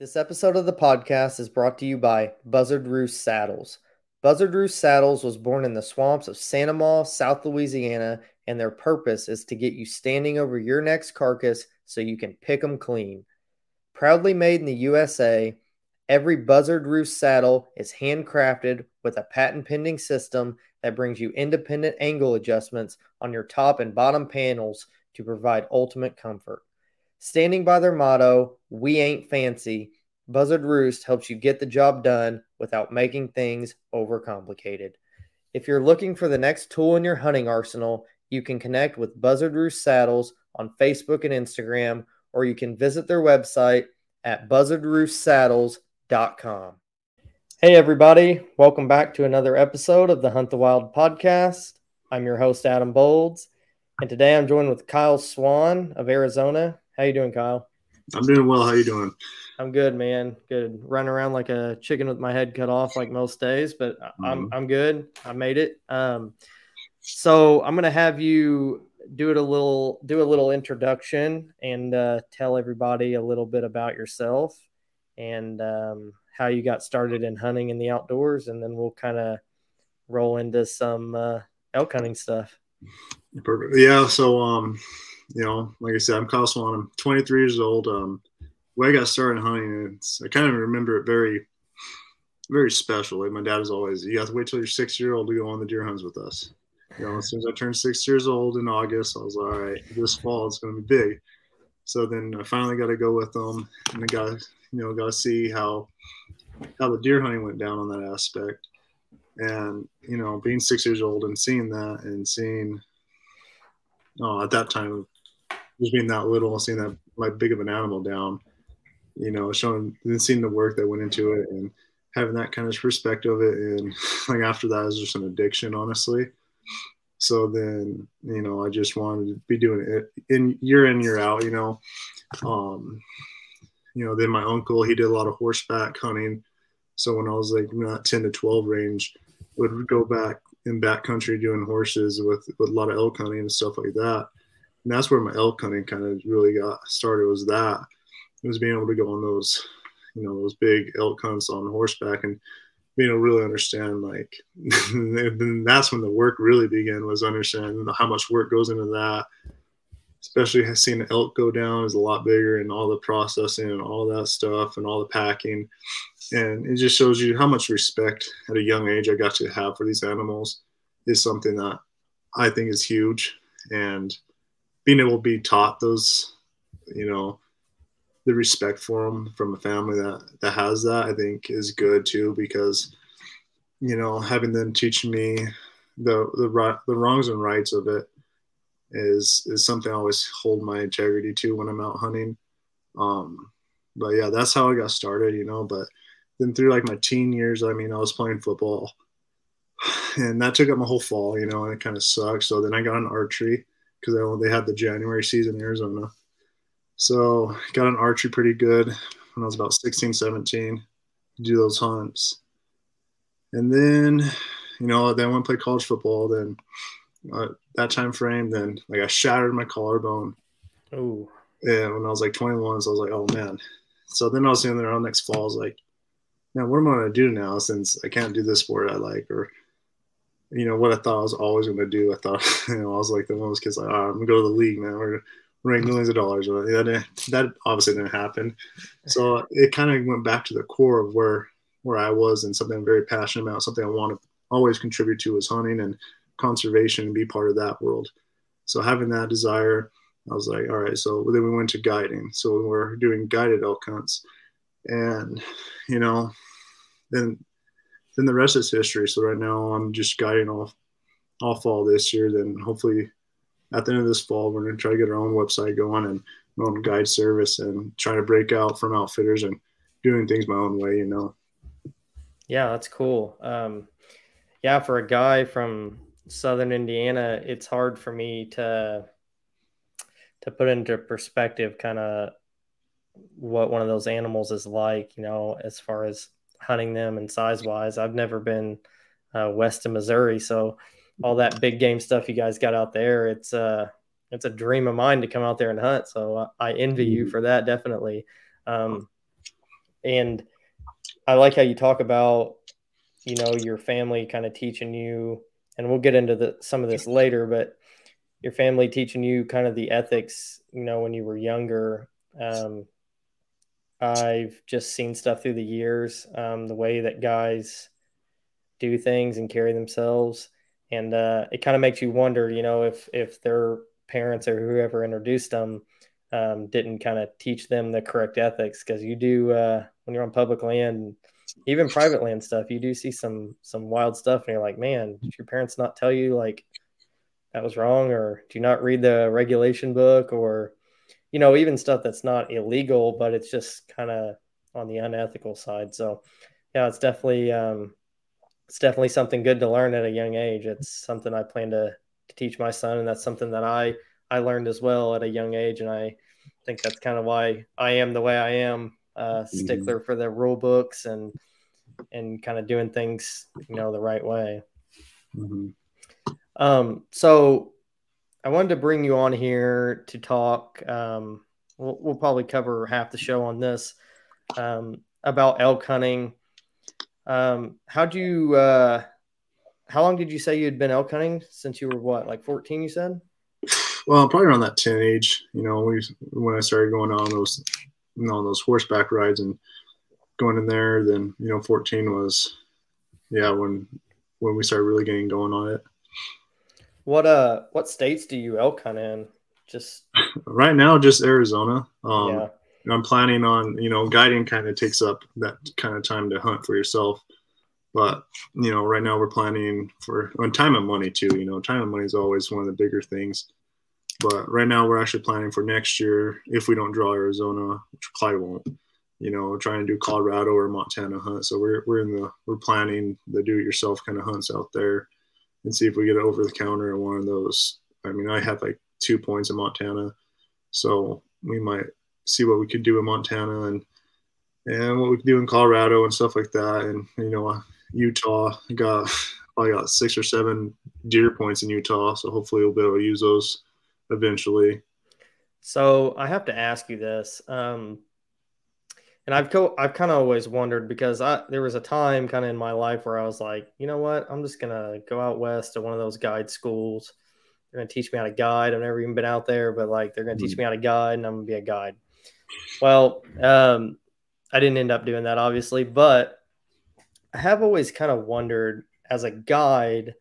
This episode of the podcast is brought to you by Buzzard Roost Saddles. Buzzard Roost Saddles was born in the swamps of Santa Maw, South Louisiana, and their purpose is to get you standing over your next carcass so you can pick them clean. Proudly made in the USA, every Buzzard Roost saddle is handcrafted with a patent pending system that brings you independent angle adjustments on your top and bottom panels to provide ultimate comfort. Standing by their motto, We Ain't Fancy, Buzzard Roost helps you get the job done without making things overcomplicated. If you're looking for the next tool in your hunting arsenal, you can connect with Buzzard Roost Saddles on Facebook and Instagram, or you can visit their website at buzzardroostsaddles.com. Hey, everybody. Welcome back to another episode of the Hunt the Wild podcast. I'm your host, Adam Bolds, and today I'm joined with Kyle Swan of Arizona. How you doing, Kyle? I'm doing well. How you doing? I'm good, man. Good. Running around like a chicken with my head cut off, like most days, but mm-hmm. I'm I'm good. I made it. Um, so I'm gonna have you do it a little, do a little introduction, and uh, tell everybody a little bit about yourself and um, how you got started in hunting in the outdoors, and then we'll kind of roll into some uh, elk hunting stuff. Perfect. Yeah. So um, you know, like I said, I'm Kyle Swan. I'm 23 years old. Um, when I got started hunting, it's, I kind of remember it very, very special. Like my dad is always, you have to wait till you're six year old to go on the deer hunts with us. You know, as soon as I turned six years old in August, I was like, all right, this fall it's going to be big. So then I finally got to go with them, and I got, you know, got to see how how the deer hunting went down on that aspect. And you know, being six years old and seeing that, and seeing, oh, at that time, just being that little seeing that like big of an animal down, you know, showing and seeing the work that went into it and having that kind of perspective of it. And like after that, it was just an addiction, honestly. So then, you know, I just wanted to be doing it in year in, year out, you know. Um, you know, then my uncle, he did a lot of horseback hunting. So when I was like not 10 to 12 range, would go back in backcountry doing horses with, with a lot of elk hunting and stuff like that and that's where my elk hunting kind of really got started was that it was being able to go on those you know those big elk hunts on horseback and being able to really understand like that's when the work really began was understanding how much work goes into that. Especially seeing the elk go down is a lot bigger and all the processing and all that stuff and all the packing. And it just shows you how much respect at a young age i got to have for these animals is something that i think is huge. And being able to be taught those, you know, the respect for them from a family that that has that, I think is good too because, you know, having them teach me the the the wrongs and rights of it is is something I always hold my integrity to when I'm out hunting. Um, but yeah, that's how I got started, you know. But then through like my teen years, I mean, I was playing football, and that took up my whole fall, you know, and it kind of sucked. So then I got an archery, because they, they had the January season in Arizona. So got an archery pretty good when I was about 16, 17 to do those hunts. And then, you know, then I went and played college football. Then uh, that time frame, then like I shattered my collarbone. Oh. And when I was like 21, so I was like, oh man. So then I was sitting there on next fall, I was like, man, what am I going to do now since I can't do this sport I like or you know what I thought I was always going to do. I thought you know I was like the one of those kids like oh, I'm gonna go to the league, man. We're gonna make mm-hmm. millions of dollars. That that obviously didn't happen. So it kind of went back to the core of where where I was and something I'm very passionate about. Something I want to always contribute to is hunting and conservation and be part of that world. So having that desire, I was like, all right. So then we went to guiding. So we're doing guided elk hunts, and you know, then then the rest is history. So right now I'm just guiding off off all this year. Then hopefully at the end of this fall, we're going to try to get our own website going and our own guide service and try to break out from outfitters and doing things my own way, you know. Yeah, that's cool. Um, yeah, for a guy from Southern Indiana, it's hard for me to to put into perspective kind of what one of those animals is like, you know, as far as hunting them and size wise. I've never been uh, west of Missouri, so all that big game stuff you guys got out there, it's uh it's a dream of mine to come out there and hunt. So I envy you mm-hmm. for that, definitely. Um, and I like how you talk about, you know, your family kind of teaching you, and we'll get into the, some of this later, but your family teaching you kind of the ethics, you know, when you were younger. Um, I've just seen stuff through the years, um, the way that guys do things and carry themselves, and uh, it kind of makes you wonder, you know, if if their parents or whoever introduced them um, didn't kind of teach them the correct ethics, because you do uh, when you're on public land, even private land stuff, you do see some some wild stuff, and you're like, man, did your parents not tell you like that was wrong, or do you not read the regulation book, or you know, even stuff that's not illegal, but it's just kind of on the unethical side. So, yeah, it's definitely um, it's definitely something good to learn at a young age. It's something I plan to, to teach my son, and that's something that I I learned as well at a young age, and I think that's kind of why I am the way I am. Uh, mm-hmm. stickler for the rule books and and kind of doing things you know the right way. Mm-hmm. Um, so I wanted to bring you on here to talk. Um, we'll, we'll, probably cover half the show on this um, about elk hunting. Um, how'd you? Uh, how long did you say you had been elk hunting since you were what, like fourteen? You said. Well, probably around that ten age. You know, we when I started going on those, you know, those horseback rides and going in there. Then you know, fourteen was, yeah, when when we started really getting going on it. What uh what states do you elk hunt in? Just right now, just Arizona. Um, yeah. I'm planning on, you know, guiding kind of takes up that kind of time to hunt for yourself. But, you know, right now we're planning for on time and money too. You know, time and money is always one of the bigger things. But right now we're actually planning for next year if we don't draw Arizona, which Clyde won't. You know, trying to do Colorado or Montana hunt. So we're we're in the we're planning the do-it-yourself kind of hunts out there and see if we get over the counter in one of those. I mean, I have like two points in Montana, so we might see what we could do in Montana and and what we could do in Colorado and stuff like that. And you know, Utah got I got six or seven deer points in Utah, so hopefully we'll be able to use those eventually. So I have to ask you this. Um, and I've co- I've kind of always wondered because I there was a time kind of in my life where I was like, you know what, I'm just gonna go out west to one of those guide schools. They're gonna teach me how to guide. I've never even been out there, but like they're gonna mm-hmm. teach me how to guide, and I'm gonna be a guide. Well, um, I didn't end up doing that, obviously, but I have always kind of wondered as a guide,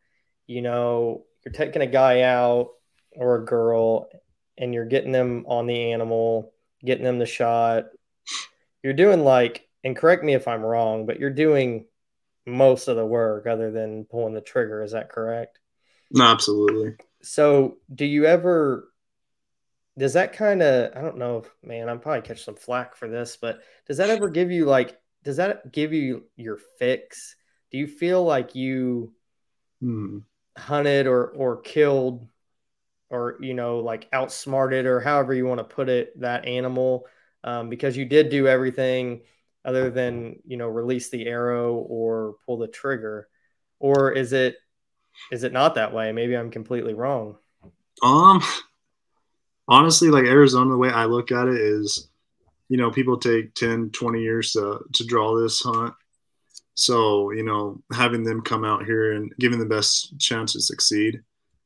you know, you're taking a guy out or a girl, and you're getting them on the animal, getting them the shot you're doing like, and correct me if I'm wrong, but you're doing most of the work other than pulling the trigger. Is that correct? No, absolutely. So, do you ever? Does that kind of? I don't know. If, man, I'm probably catch some flack for this, but does that ever give you like? Does that give you your fix? Do you feel like you hmm. hunted or or killed, or you know, like outsmarted, or however you want to put it, that animal? Um, because you did do everything other than you know release the arrow or pull the trigger. Or is it is it not that way? Maybe i'm completely wrong. Um honestly like arizona the way i look at it is you know people take 10 20 years to, to draw this hunt. So you know having them come out here and giving the best chance to succeed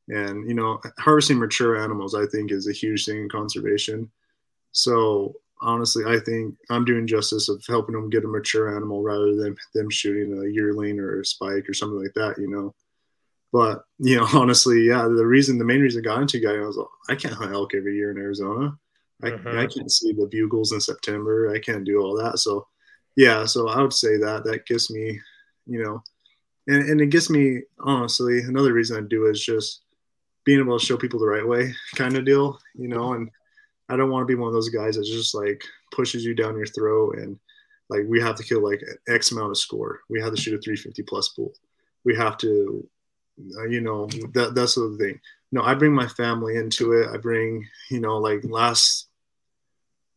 and you know harvesting mature animals i think is a huge thing in conservation. So honestly, I think I'm doing justice of helping them get a mature animal rather than them shooting a yearling or a spike or something like that, you know. But you know, honestly, yeah, the reason, the main reason I got into guy, I was like, I can't hunt elk every year in Arizona. I, mm-hmm. I can't see the bugles in September. I can't do all that. So, yeah, so I would say that that gives me, you know, and, and it gives me honestly another reason I do is just being able to show people the right way, kind of deal, you know, and I don't want to be one of those guys that just like pushes you down your throat and like we have to kill like X amount of score. We have to shoot a 350 plus pool. We have to, uh, you know, that that's the thing. No, I bring my family into it. I bring, you know, like last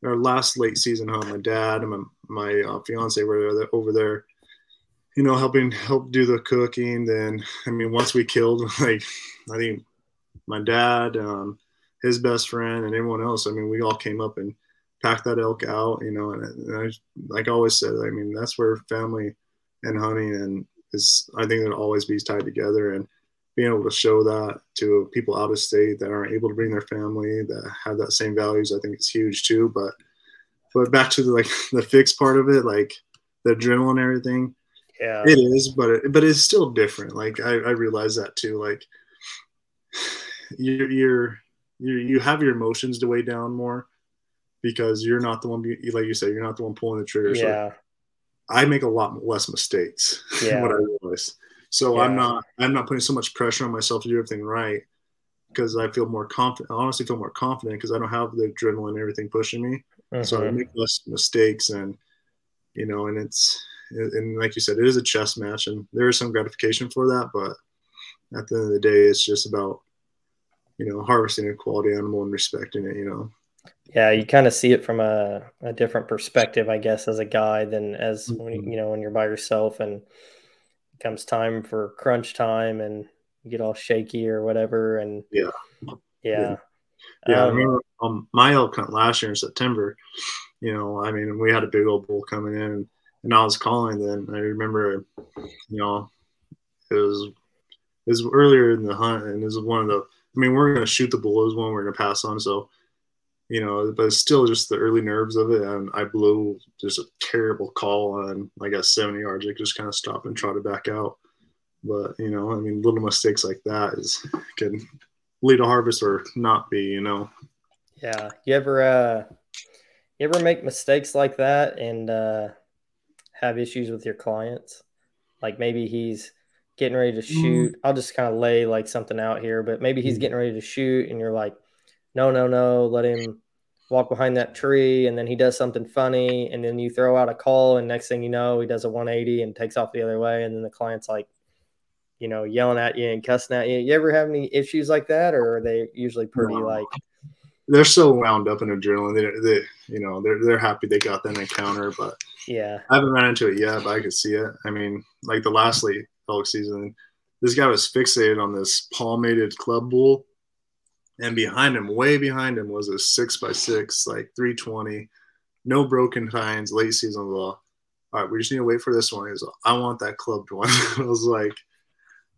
our last late season hunt, my dad and my, my uh, fiance were over there, you know, helping help do the cooking. Then, I mean, once we killed, like, I think my dad, um, his best friend and everyone else. I mean, we all came up and packed that elk out, you know, and, and I, like I always said, I mean, that's where family and hunting and is, I think it'll always be tied together and being able to show that to people out of state that aren't able to bring their family that have that same values, I think it's huge too. But, but back to the, like the fixed part of it, like the adrenaline and everything, yeah, it is, but it, but it's still different. Like I, I realize that too. Like you're, you're, you you have your emotions to weigh down more because you're not the one, like you say, you're not the one pulling the trigger. Yeah. So I make a lot less mistakes. Yeah. what I realize. So Yeah. I'm not, I'm not putting so much pressure on myself to do everything right because I feel more confident. I honestly feel more confident because I don't have the adrenaline and everything pushing me. So I Mhm. make less mistakes and, you know, and it's, and like you said, it is a chess match and there is some gratification for that. But at the end of the day, it's just about, you know, harvesting a quality animal and respecting it, you know. Yeah, you kind of see it from a, a different perspective, I guess, as a guy than as when you, know when you're by yourself and it comes time for crunch time and you get all shaky or whatever. And Yeah. yeah, Yeah, I Um, remember um, my elk hunt last year in September. You know, I mean, we had a big old bull coming in, and I was calling. Then I remember, you know, it was it was earlier in the hunt, and it was one of the. I mean, we're gonna shoot the bull. Was one we're gonna pass on. So, you know, but it's still just the early nerves of it, and I blew just a terrible call on. I got 70 yards. I just kind of stopped and trotted back out. But you know, I mean, little mistakes like that is can lead to harvest or not be. You know. yeah. You ever uh, you ever make mistakes like that and uh, have issues with your clients? Like maybe he's getting ready to shoot. I'll just kind of lay like something out here, but maybe he's Mm. getting ready to shoot, and you're like, no, no, no, let him walk behind that tree, and then he does something funny, and then you throw out a call, and next thing you know, he does a 180 and takes off the other way, and then the client's like, you know, yelling at you and cussing at you. You ever have any issues like that, or are they usually pretty No. like, they're so wound up in adrenaline. They, they, you know, they're they're happy they got that encounter, but yeah, I haven't run into it yet. But I could see it. I mean, like the last late elk season, this guy was fixated on this palmated club bull, and behind him, way behind him, was a six by six, like three twenty, no broken tines, late season law. All right, we just need to wait for this one. Like, I want that clubbed one. I was like,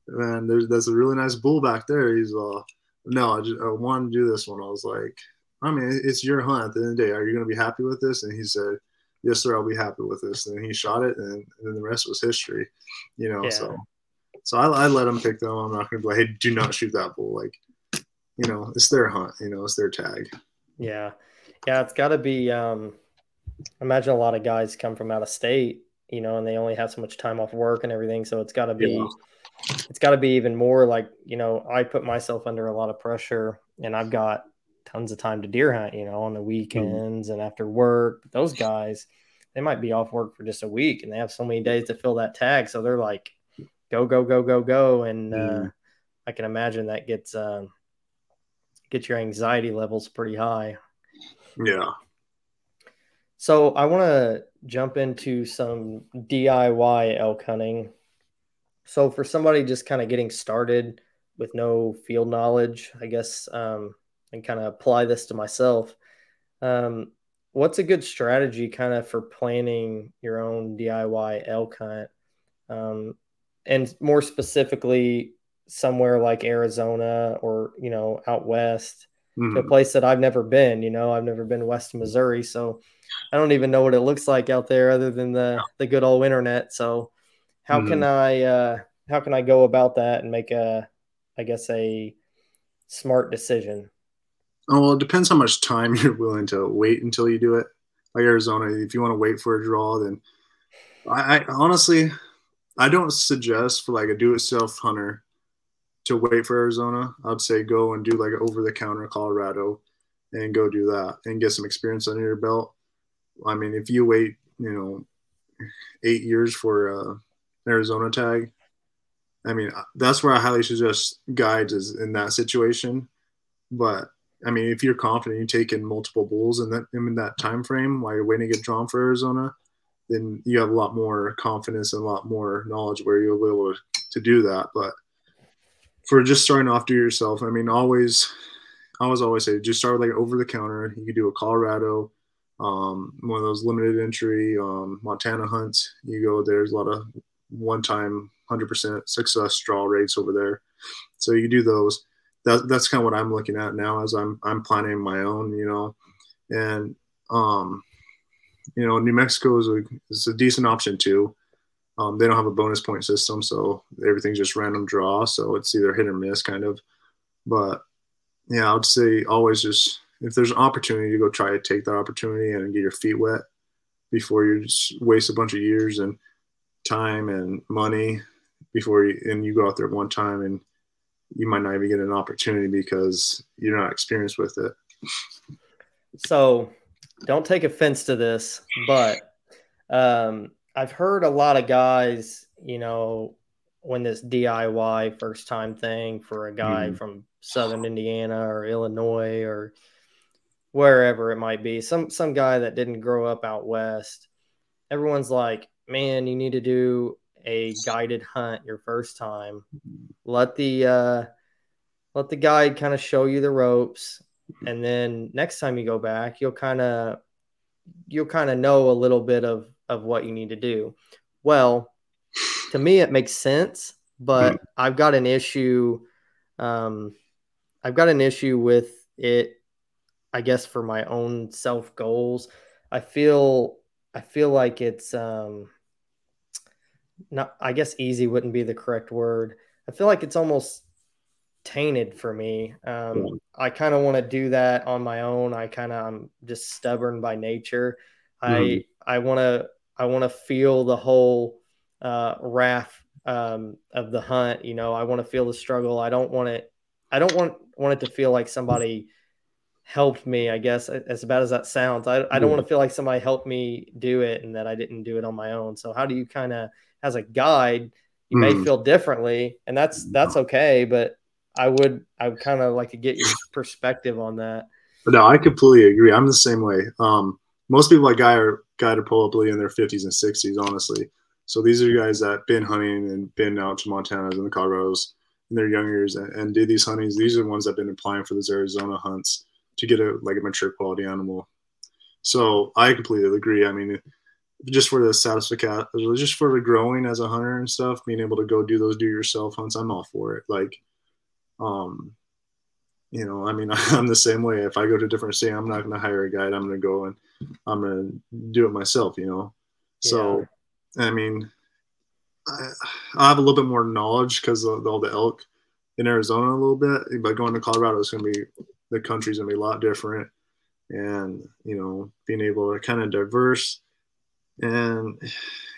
man, there's that's a really nice bull back there. He's uh no, I just I wanted to do this one. I was like, I mean, it's your hunt at the end of the day. Are you going to be happy with this? And he said, Yes, sir. I'll be happy with this. And he shot it, and, and then the rest was history. You know, Yeah. so so I, I let him pick them. I'm not going to be like, Hey, do not shoot that bull. Like, you know, it's their hunt. You know, it's their tag. yeah, yeah. It's got to be. Um, imagine a lot of guys come from out of state, you know, and they only have so much time off work and everything, so it's got to be. Yeah. it's got to be even more like you know i put myself under a lot of pressure and i've got tons of time to deer hunt you know on the weekends and after work but those guys they might be off work for just a week and they have so many days to fill that tag so they're like go go go go go and uh, Mhm. i can imagine that gets um, gets your anxiety levels pretty high Yeah. so I want to jump into some DIY elk hunting. So for somebody just kind of getting started with no field knowledge, I guess, um, and kind of apply this to myself. Um, what's a good strategy kind of for planning your own DIY elk hunt? Um, and more specifically, somewhere like Arizona or, you know, out west to a Mhm. place that I've never been. You know, I've never been west of Missouri, so I don't even know what it looks like out there other than the the good old internet. So how can I uh, how can I go about that and make a I guess a smart decision? Oh, well, it depends how much time you're willing to wait until you do it. Like Arizona, if you want to wait for a draw, then I, I honestly, I don't suggest for like a do-it-self hunter to wait for Arizona. I'd say go and do like over-the-counter Colorado, and go do that and get some experience under your belt. I mean, if you wait, you know, eight years for uh, Arizona tag, I mean, that's where I highly suggest guides is in that situation. But I mean, if you're confident you take in multiple bulls in that in that time frame while you're waiting to get drawn for Arizona, then you have a lot more confidence and a lot more knowledge where you'll be able to, to do that. But for just starting off, do yourself. I mean, always, I always always say just start like over the counter. You could do a Colorado, um, one of those limited entry um, Montana hunts. You go there's a lot of one time 100% success draw rates over there, so you do those. That, that's kind of what I'm looking at now as I'm I'm planning my own, you know, and um, you know New Mexico is a is a decent option too. Um, they don't have a bonus point system, so everything's just random draw. So it's either hit or miss, kind of. But yeah, I would say always just if there's an opportunity to go try to take that opportunity and get your feet wet before you just waste a bunch of years and time and money before you and you go out there one time and you might not even get an opportunity because you're not experienced with it. So don't take offense to this, but um, I've heard a lot of guys, you know, when this DIY first time thing for a guy mm-hmm. from Southern Indiana or Illinois or wherever it might be, some some guy that didn't grow up out west. Everyone's like, "Man, you need to do a guided hunt your first time. Let the uh, let the guide kind of show you the ropes, and then next time you go back, you'll kind of you'll kind of know a little bit of of what you need to do. Well, to me, it makes sense, but mm. I've got an issue. Um, I've got an issue with it. I guess for my own self goals, I feel I feel like it's um, not. I guess easy wouldn't be the correct word. I feel like it's almost tainted for me. Um, yeah. I kind of want to do that on my own. I kind of I'm just stubborn by nature. Mm. I I want to I want to feel the whole uh, wrath um, of the hunt. You know, I want to feel the struggle. I don't want it. I don't want want it to feel like somebody helped me. I guess as bad as that sounds, I, I don't want to feel like somebody helped me do it and that I didn't do it on my own. So how do you kind of, as a guide, you mm. may feel differently, and that's that's okay. But I would I would kind of like to get your perspective on that. No, I completely agree. I'm the same way. Um, most people like guy are guy are probably in their 50s and 60s, honestly. So these are guys that been hunting and been out to Montana's and the Colorados in their young years and, and did these huntings. These are the ones that have been applying for those Arizona hunts to get a like a mature quality animal. So I completely agree. I mean, just for the satisfaction, just for the growing as a hunter and stuff, being able to go do those do yourself hunts, I'm all for it. Like, um, you know, I mean, I'm the same way. If I go to a different state, I'm not going to hire a guide. I'm going to go and I'm going to do it myself, you know? So. I mean, I, I, have a little bit more knowledge because of all the elk in Arizona a little bit, but going to Colorado is going to be, the country's going to be a lot different. And, you know, being able to kind of diverse and,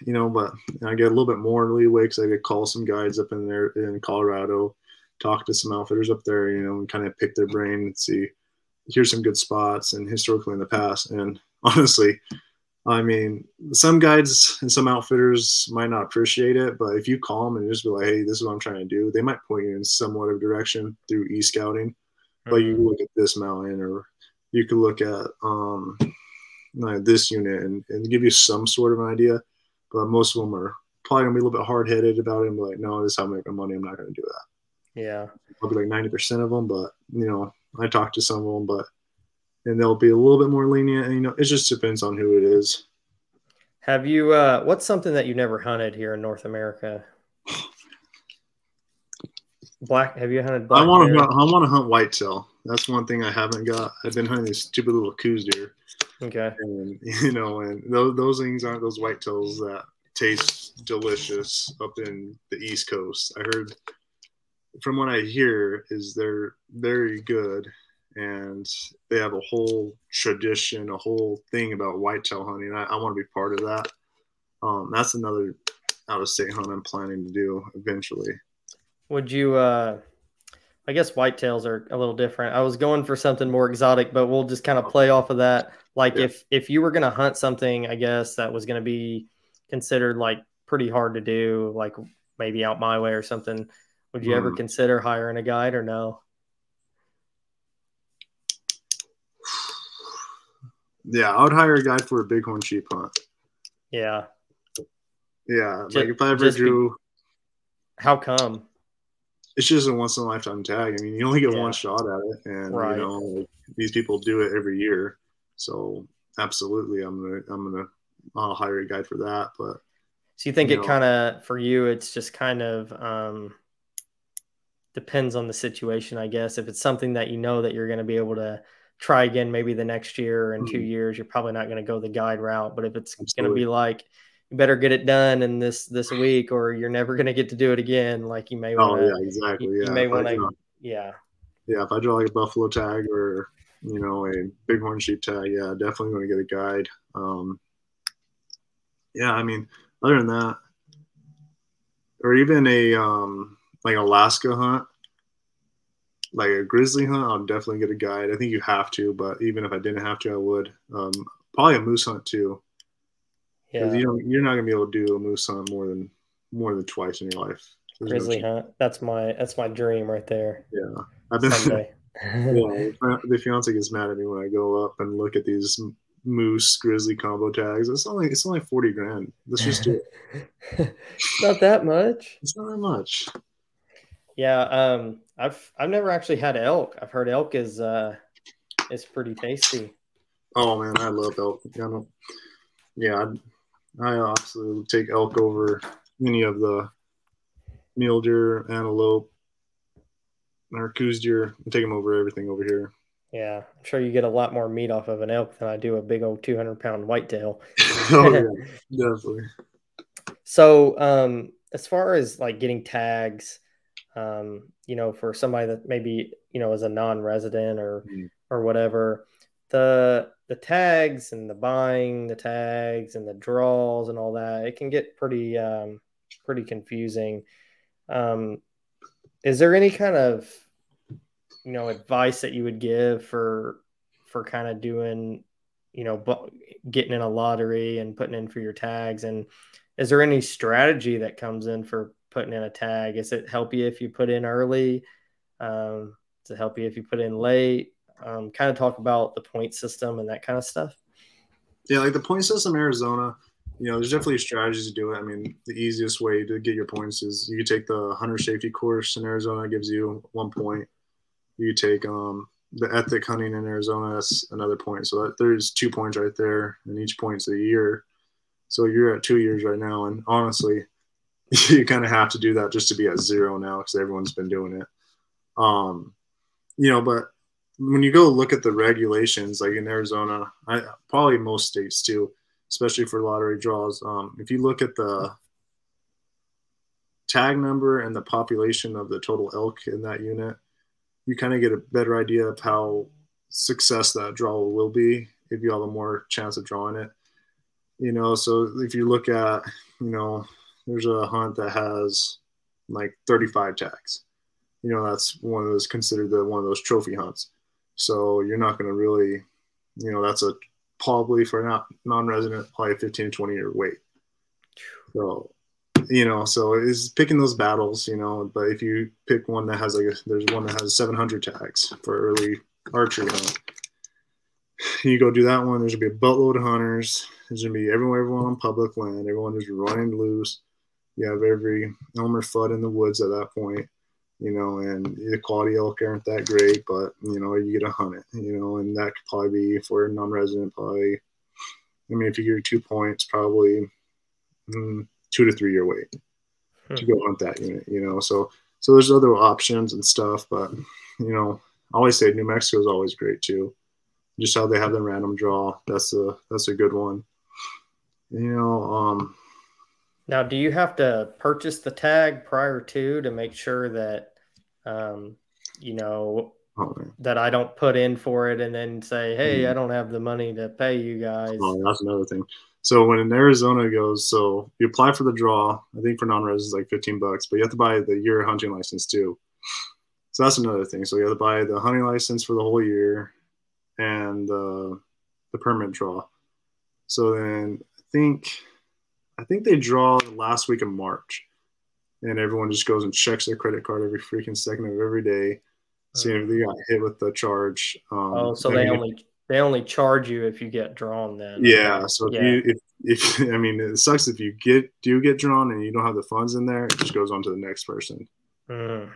you know, but I get a little bit more leeway because I could call some guides up in there in Colorado talk to some outfitters up there, you know, and kind of pick their brain and see here's some good spots and historically in the past. And honestly, I mean, some guides and some outfitters might not appreciate it, but if you call them and just be like, "Hey, this is what I'm trying to do," they might point you in somewhat of a direction through e scouting. Mm-hmm. But you mm-hmm. look at this mountain, or you could look at um, like this unit and, and give you some sort of an idea. But most of them are probably gonna be a little bit hard headed about it and be like, "No, this is how I make my money. I'm not gonna do that." Yeah. Probably like 90% of them, but you know, I talked to some of them, but and they'll be a little bit more lenient. And, you know, it just depends on who it is. Have you, uh, what's something that you never hunted here in North America? Black, have you hunted black? I want to, I want to hunt whitetail. That's one thing I haven't got. I've been hunting these stupid little Coues deer. Okay. And, you know, and those, those things aren't those whitetails that taste delicious up in the East Coast. I heard from what I hear, is they're very good, and they have a whole tradition, a whole thing about whitetail hunting. I, I want to be part of that. Um, that's another out of state hunt I'm planning to do eventually. Would you? Uh, I guess whitetails are a little different. I was going for something more exotic, but we'll just kind of play off of that. Like yeah. if if you were going to hunt something, I guess that was going to be considered like pretty hard to do, like maybe out my way or something would you ever hmm. consider hiring a guide or no? Yeah, I would hire a guide for a bighorn sheep hunt. Yeah. Yeah, just, like if I ever drew. Be, how come? It's just a once in a lifetime tag. I mean, you only get yeah. one shot at it, and right. you know these people do it every year. So absolutely, I'm gonna I'm gonna I'll hire a guide for that. But so you think you it kind of for you, it's just kind of um, depends on the situation, I guess. If it's something that you know that you're going to be able to try again, maybe the next year or in mm-hmm. two years, you're probably not going to go the guide route. But if it's going to be like you better get it done in this this week, or you're never going to get to do it again, like you may want. Oh yeah, exactly. You, yeah, you may want to. Yeah. Yeah, if I draw like a buffalo tag or you know a bighorn sheep tag, yeah, definitely going to get a guide. Um, yeah, I mean, other than that, or even a um, like Alaska hunt, like a grizzly hunt, I'll definitely get a guide. I think you have to, but even if I didn't have to, I would. Um, probably a moose hunt too. Yeah, you know, you're not gonna be able to do a moose hunt more than more than twice in your life. There's grizzly no hunt. That's my that's my dream right there. Yeah, I've been. yeah, the fiance gets mad at me when I go up and look at these moose grizzly combo tags. It's only it's only forty grand. Let's just do it. not that much. It's not that much. Yeah, um, I've I've never actually had elk. I've heard elk is uh is pretty tasty. Oh man, I love elk. Yeah, yeah I, I absolutely take elk over any of the mule deer, antelope, or Coues deer. I take them over everything over here. Yeah, I'm sure you get a lot more meat off of an elk than I do a big old 200 pound whitetail. oh, yeah, definitely. So, um, as far as like getting tags, um, you know, for somebody that maybe you know is a non-resident or mm-hmm. or whatever, the the tags and the buying the tags and the draws and all that, it can get pretty um, pretty confusing. Um, is there any kind of you know advice that you would give for for kind of doing you know getting in a lottery and putting in for your tags? And is there any strategy that comes in for putting in a tag? Is it help you if you put in early? Um, help you if you put in late um, kind of talk about the point system and that kind of stuff yeah like the point system arizona you know there's definitely strategies to do it i mean the easiest way to get your points is you take the hunter safety course in arizona it gives you one point you take um, the ethic hunting in Arizona. That's another point. So that, there's two points right there, and each point's a year. So you're at two years right now, and honestly, you kind of have to do that just to be at zero now because everyone's been doing it. Um, you know, but when you go look at the regulations, like in Arizona, I, probably most states too, especially for lottery draws. Um, if you look at the tag number and the population of the total elk in that unit, you kind of get a better idea of how success that draw will be if you have a more chance of drawing it. You know, so if you look at, you know, there's a hunt that has like 35 tags. You know, that's one of those considered the one of those trophy hunts. So you're not going to really, you know, that's a probably for not non-resident, probably a 15 to 20 year wait. So you know, so it's picking those battles, you know. But if you pick one that has like, a, there's one that has 700 tags for early archery hunt. You go do that one. There's gonna be a boatload of hunters. There's gonna be everyone, everyone on public land. Everyone is running loose. You have every Elmer Fudd in the woods at that point, you know. And the quality elk aren't that great, but you know you get to hunt it, you know. And that could probably be for a non-resident. Probably, I mean, if you get two points, probably. Mm, two to three year wait hmm. to go hunt that unit, you know. So so there's other options and stuff, but you know, I always say New Mexico is always great too. Just how they have the random draw, that's a that's a good one. You know, um now do you have to purchase the tag prior to to make sure that um you know oh, that I don't put in for it and then say, Hey, mm-hmm. I don't have the money to pay you guys. Oh, that's another thing. So when in Arizona goes, so you apply for the draw. I think for non-res is like 15 bucks, but you have to buy the year hunting license too. So that's another thing. So you have to buy the hunting license for the whole year and uh, the permit draw. So then I think I think they draw the last week of March, and everyone just goes and checks their credit card every freaking second of every day, seeing if they got hit with the charge. Um, oh, so they only they only charge you if you get drawn then. Yeah. So if yeah. you if, if I mean it sucks if you get do get drawn and you don't have the funds in there, it just goes on to the next person. Mm.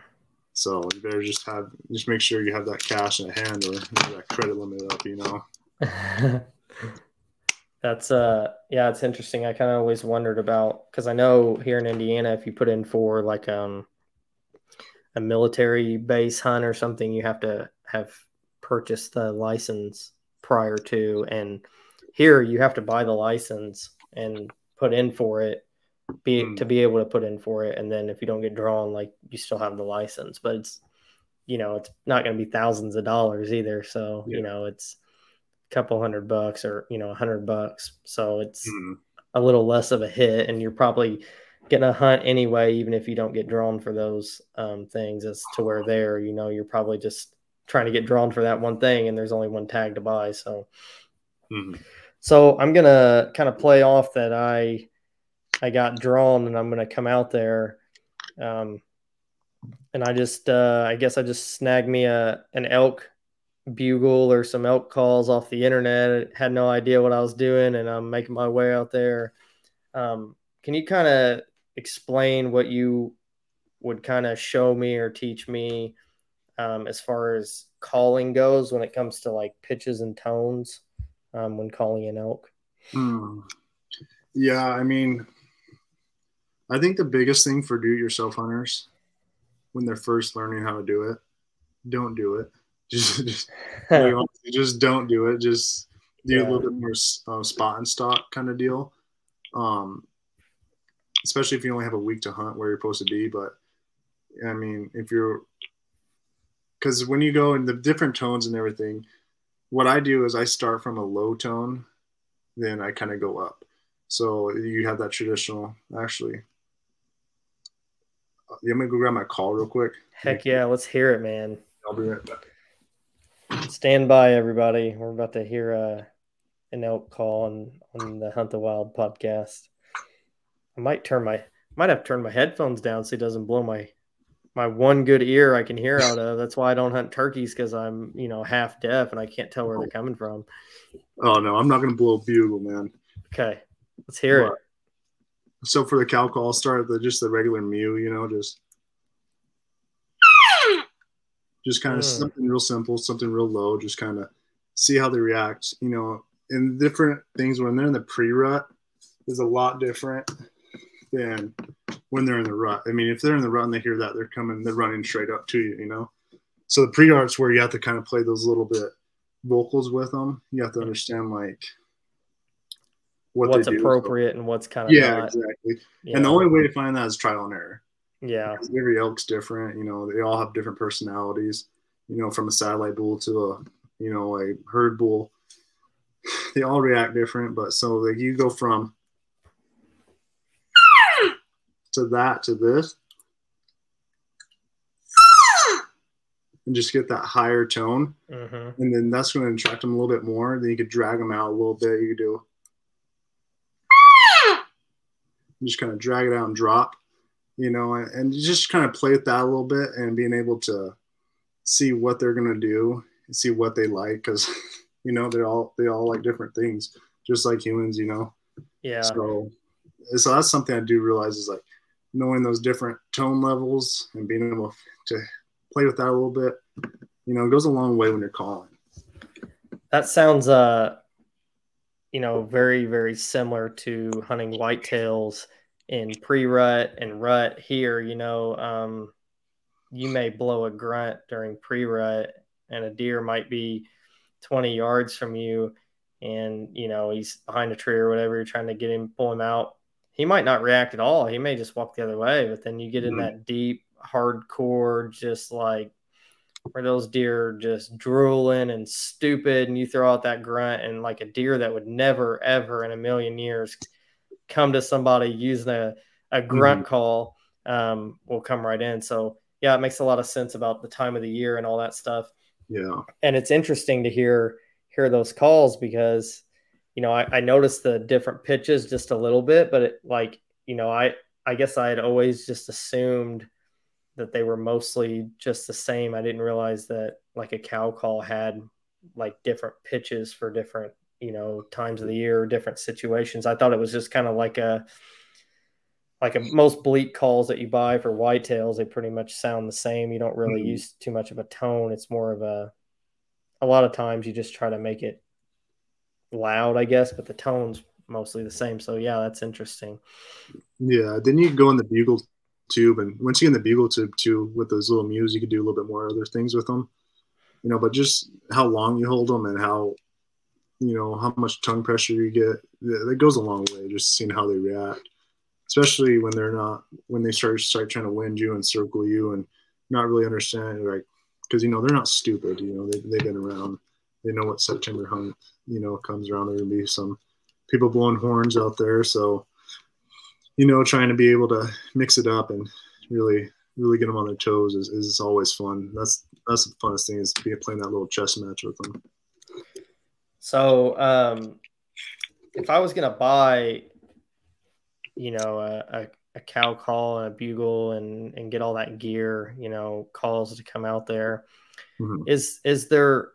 So you better just have just make sure you have that cash in hand or that credit limit up, you know. That's uh yeah, it's interesting. I kind of always wondered about because I know here in Indiana, if you put in for like um a military base hunt or something, you have to have purchased the license prior to, and here you have to buy the license and put in for it, be mm. to be able to put in for it, and then if you don't get drawn, like you still have the license, but it's you know it's not going to be thousands of dollars either. So yeah. you know it's couple hundred bucks or you know a hundred bucks so it's mm-hmm. a little less of a hit and you're probably getting a hunt anyway even if you don't get drawn for those um, things as to where there you know you're probably just trying to get drawn for that one thing and there's only one tag to buy so mm-hmm. so i'm gonna kind of play off that i i got drawn and i'm gonna come out there um, and i just uh, i guess i just snagged me a an elk bugle or some elk calls off the internet. I had no idea what I was doing, and I'm making my way out there. Um, can you kind of explain what you would kind of show me or teach me um, as far as calling goes when it comes to like pitches and tones um, when calling an elk? Hmm. Yeah, I mean, I think the biggest thing for do-it-yourself hunters when they're first learning how to do it, don't do it just just, just don't do it. Just do yeah. a little bit more uh, spot and stock kind of deal. Um, especially if you only have a week to hunt where you're supposed to be. But I mean, if you're because when you go in the different tones and everything, what I do is I start from a low tone, then I kind of go up. So you have that traditional. Actually, I'm gonna go grab my call real quick. Heck yeah, let's hear it, man. I'll be right back. Stand by, everybody. We're about to hear uh, an elk call on, on the Hunt the Wild podcast. I might turn my might have turned my headphones down so it doesn't blow my my one good ear I can hear out of. That's why I don't hunt turkeys because I'm you know half deaf and I can't tell where they're coming from. Oh no, I'm not gonna blow a bugle, man. Okay, let's hear but, it. So for the cow call, I'll start the just the regular mew, you know, just just kind of mm. something real simple, something real low, just kind of see how they react. You know, and different things when they're in the pre rut is a lot different than when they're in the rut. I mean, if they're in the rut and they hear that, they're coming, they're running straight up to you, you know? So the pre rut's where you have to kind of play those little bit vocals with them. You have to understand like what what's appropriate and what's kind of yeah, not. exactly. Yeah. And the only way to find that is trial and error. Yeah. Every elk's different. You know, they all have different personalities. You know, from a satellite bull to a, you know, a herd bull, they all react different. But so like you go from to that to this, and just get that higher tone, mm-hmm. and then that's going to attract them a little bit more. Then you could drag them out a little bit. You could do. just kind of drag it out and drop you know, and just kind of play with that a little bit and being able to see what they're gonna do, see what they like, because you know they're all they all like different things, just like humans, you know. Yeah. So, so that's something I do realize is like knowing those different tone levels and being able to play with that a little bit, you know, goes a long way when you're calling. That sounds, uh, you know, very very similar to hunting whitetails in pre-rut and rut here, you know, um, you may blow a grunt during pre-rut and a deer might be 20 yards from you and you know he's behind a tree or whatever you're trying to get him pull him out he might not react at all he may just walk the other way but then you get in mm-hmm. that deep hardcore just like where those deer are just drooling and stupid and you throw out that grunt and like a deer that would never ever in a million years come to somebody using a, a grunt mm-hmm. call um, will come right in. So yeah, it makes a lot of sense about the time of the year and all that stuff. Yeah. And it's interesting to hear hear those calls because you know I, I noticed the different pitches just a little bit, but it, like you know I I guess I had always just assumed that they were mostly just the same. I didn't realize that like a cow call had like different pitches for different you know times of the year different situations i thought it was just kind of like a like a most bleat calls that you buy for whitetails they pretty much sound the same you don't really mm-hmm. use too much of a tone it's more of a a lot of times you just try to make it loud, I guess, but the tone's mostly the same. So yeah, that's interesting. Yeah. Then you go in the bugle tube, and once you get in the bugle tube too, with those little mews, you could do a little bit more other things with them. You know, but just how long you hold them and how you know how much tongue pressure you get that goes a long way just seeing how they react. Especially when they're not when they start start trying to wind you and circle you and not really understanding like because you know they're not stupid you know they, they've been around. They know what september hunt you know comes around. There will be some people blowing horns out there. So you know trying to be able to mix it up and really really get them on their toes is, is always fun. That's that's the funnest thing is to be playing that little chess match with them so, um, if I was gonna buy, you know, a, a, a, cow call and a bugle and and get all that gear, you know, calls to come out there, mm-hmm. is is there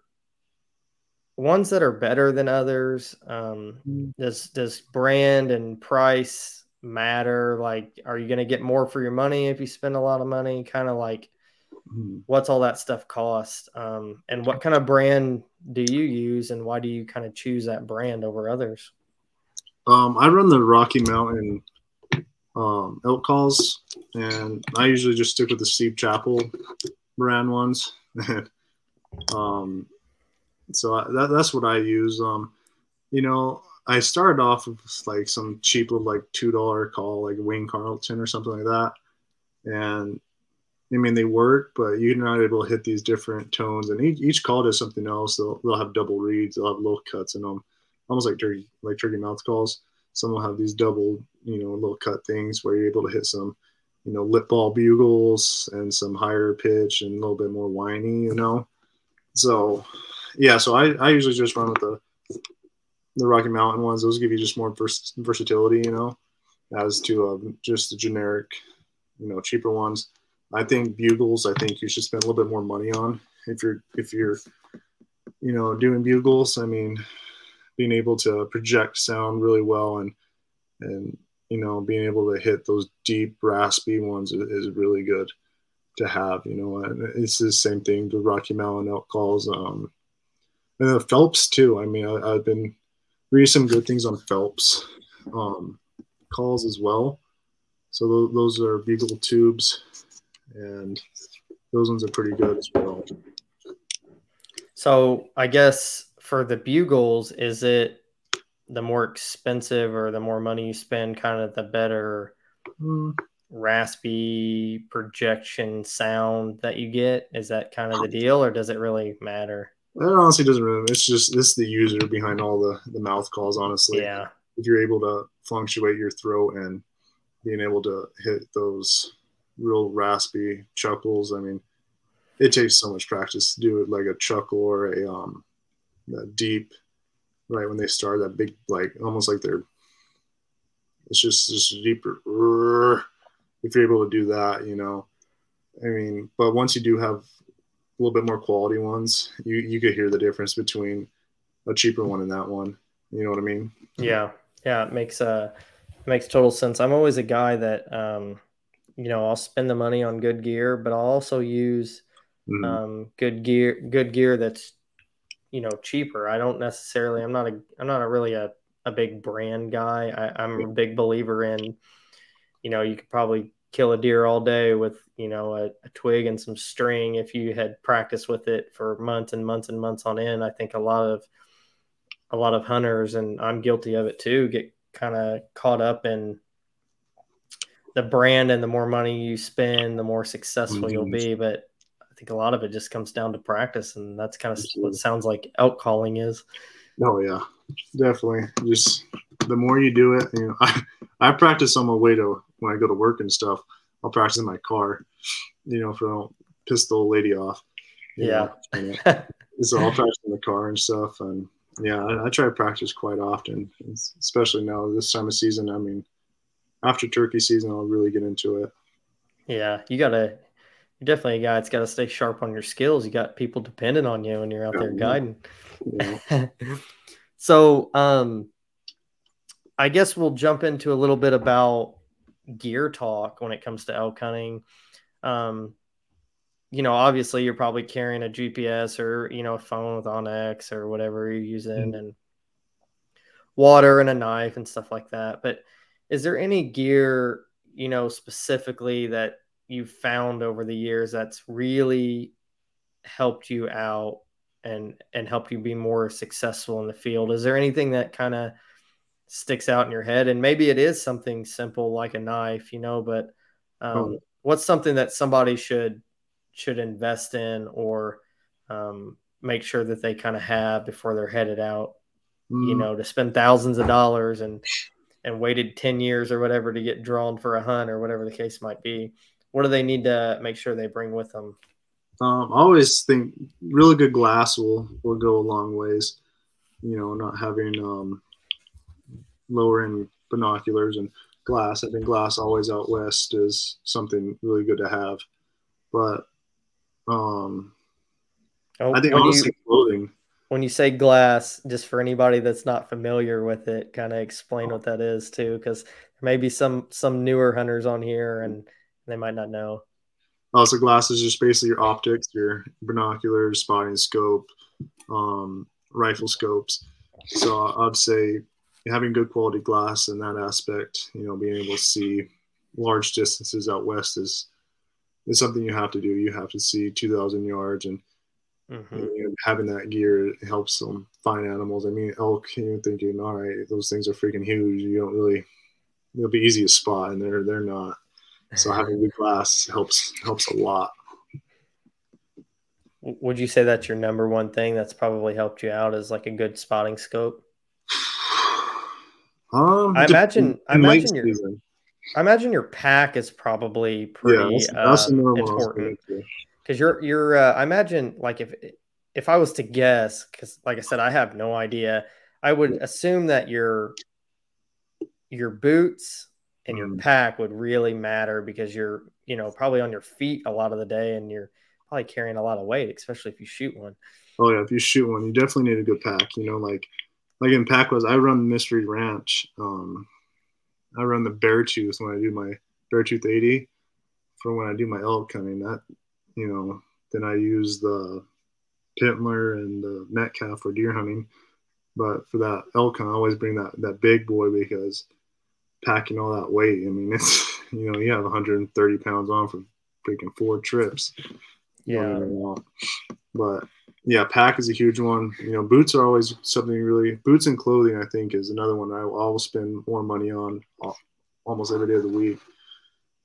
ones that are better than others? Um, mm-hmm. Does does brand and price matter? Like, are you gonna get more for your money if you spend a lot of money? Kind of like. What's all that stuff cost? Um, and what kind of brand do you use and why do you kind of choose that brand over others? Um, i run the rocky mountain um, elk calls and i usually just stick with the Steve Chappell brand ones. Um, so I, that, that's what i use. Um, you know i started off with like some cheap little like two dollar call like wayne carlton or something like that. And I mean, they work, but you're not able to hit these different tones. And each, each call does something else. They'll, they'll have double reeds. They'll have little cuts in them, almost like turkey, like turkey mouth calls. Some will have these double, you know, little cut things where you're able to hit some, you know, lip ball bugles and some higher pitch and a little bit more whiny, you know. So, yeah. So I, I usually just run with the the Rocky Mountain ones. Those give you just more vers- versatility, you know, as to uh, just the generic, you know, cheaper ones I think bugles. I think you should spend a little bit more money on if you're if you're you know doing bugles. I mean, being able to project sound really well and and you know being able to hit those deep raspy ones is, really good to have. You know, and it's the same thing. The Rocky Mountain elk calls. Um, and the Phelps too. I mean, I, have been reading some good things on Phelps um, calls as well. So those, those are bugle tubes and those ones are pretty good as well. So I guess for the bugles, is it the more expensive or the more money you spend, kind of the better mm. raspy projection sound that you get? Is that kind of the deal, or does it really matter? It honestly doesn't really. It's just this the user behind all the the mouth calls. Honestly, yeah. If you're able to fluctuate your throat and being able to hit those real raspy chuckles. I mean, it takes so much practice to do it like a chuckle or a um a deep right when they start that big like almost like they're it's just just deeper if you're able to do that you know. I mean but once you do have a little bit more quality ones you you could hear the difference between a cheaper one and that one. You know what i mean? Yeah. Yeah it makes uh it makes total sense. I'm always a guy that um you know, I'll spend the money on good gear, but I'll also use mm-hmm. um, good gear, good gear that's, you know, cheaper. I don't necessarily, I'm not a, I'm not a really a, a big brand guy. I, I'm a big believer in, you know, you could probably kill a deer all day with, you know, a, a twig and some string if you had practiced with it for months and months and months on end. I think a lot of, a lot of hunters, and I'm guilty of it too, get kind of caught up in the brand and the more money you spend, the more successful mm-hmm. you'll be. But I think a lot of it just comes down to practice, and that's kind of what sounds like elk calling is. Oh yeah, definitely. Just the more you do it, you know, I I practice on my way to when I go to work and stuff. I'll practice in my car, you know, for don't piss the old lady off. Yeah. so I'll practice in the car and stuff, and yeah, I, I try to practice quite often, especially now this time of season. I mean, after turkey season, I'll really get into it. Yeah, you gotta. You're definitely a guy that's got to stay sharp on your skills. You got people dependent on you when you're out there guiding. Yeah. so, um, I guess we'll jump into a little bit about gear talk when it comes to elk hunting. Um, you know, obviously you're probably carrying a GPS or you know a phone with onX or whatever you're using, mm-hmm. and water and a knife and stuff like that. But is there any gear, you know, specifically that you've found over the years that's really helped you out and and helped you be more successful in the field? Is there anything that kind of sticks out in your head? And maybe it is something simple like a knife, you know, but um, oh. what's something that somebody should should invest in or um, make sure that they kind of have before they're headed out? Mm. You know, to spend thousands of dollars and and waited 10 years or whatever to get drawn for a hunt or whatever the case might be what do they need to make sure they bring with them? Um, i always think really good glass will will go a long ways you know not having um, lower end binoculars and glass. I think glass always out west is something really good to have. But um oh, i think honestly you, clothing when you say glass, just for anybody that's not familiar with it, kind of explain what that is too, because there may be some some newer hunters on here and they might not know. Oh, so glass is just basically your optics, your binoculars, spotting scope, um, rifle scopes. So I'd say having good quality glass in that aspect, you know, being able to see large distances out west is is something you have to do. You have to see 2,000 yards and Mm-hmm. And having that gear helps them find animals. I mean, elk, you're thinking, all right, those things are freaking huge. You don't really, they'll be easy to spot, and they're they're not. So having a good glass helps helps a lot. Would you say that's your number one thing that's probably helped you out is like a good spotting scope? Um, I imagine. I imagine your. I imagine your pack is probably pretty yeah, that's, that's uh, important because you're you're uh, I imagine like if if I was to guess because like I said I have no idea I would assume that your your boots and your mm. pack would really matter because you're you know probably on your feet a lot of the day and you're probably carrying a lot of weight especially if you shoot one. Oh yeah, if you shoot one, you definitely need a good pack. You know, like like in pack was I run Mystery Ranch. Um, I run the Beartooth when I do my Beartooth 80 for when I do my elk hunting. That you know, then I use the Pintler and the Metcalf for deer hunting. But for that elk hunt, I always bring that that big boy because packing all that weight. I mean, it's you know, you have 130 pounds on for freaking four trips. Yeah. But yeah, pack is a huge one. You know, boots are always something really. Boots and clothing, I think, is another one I will spend more money on uh, almost every day of the week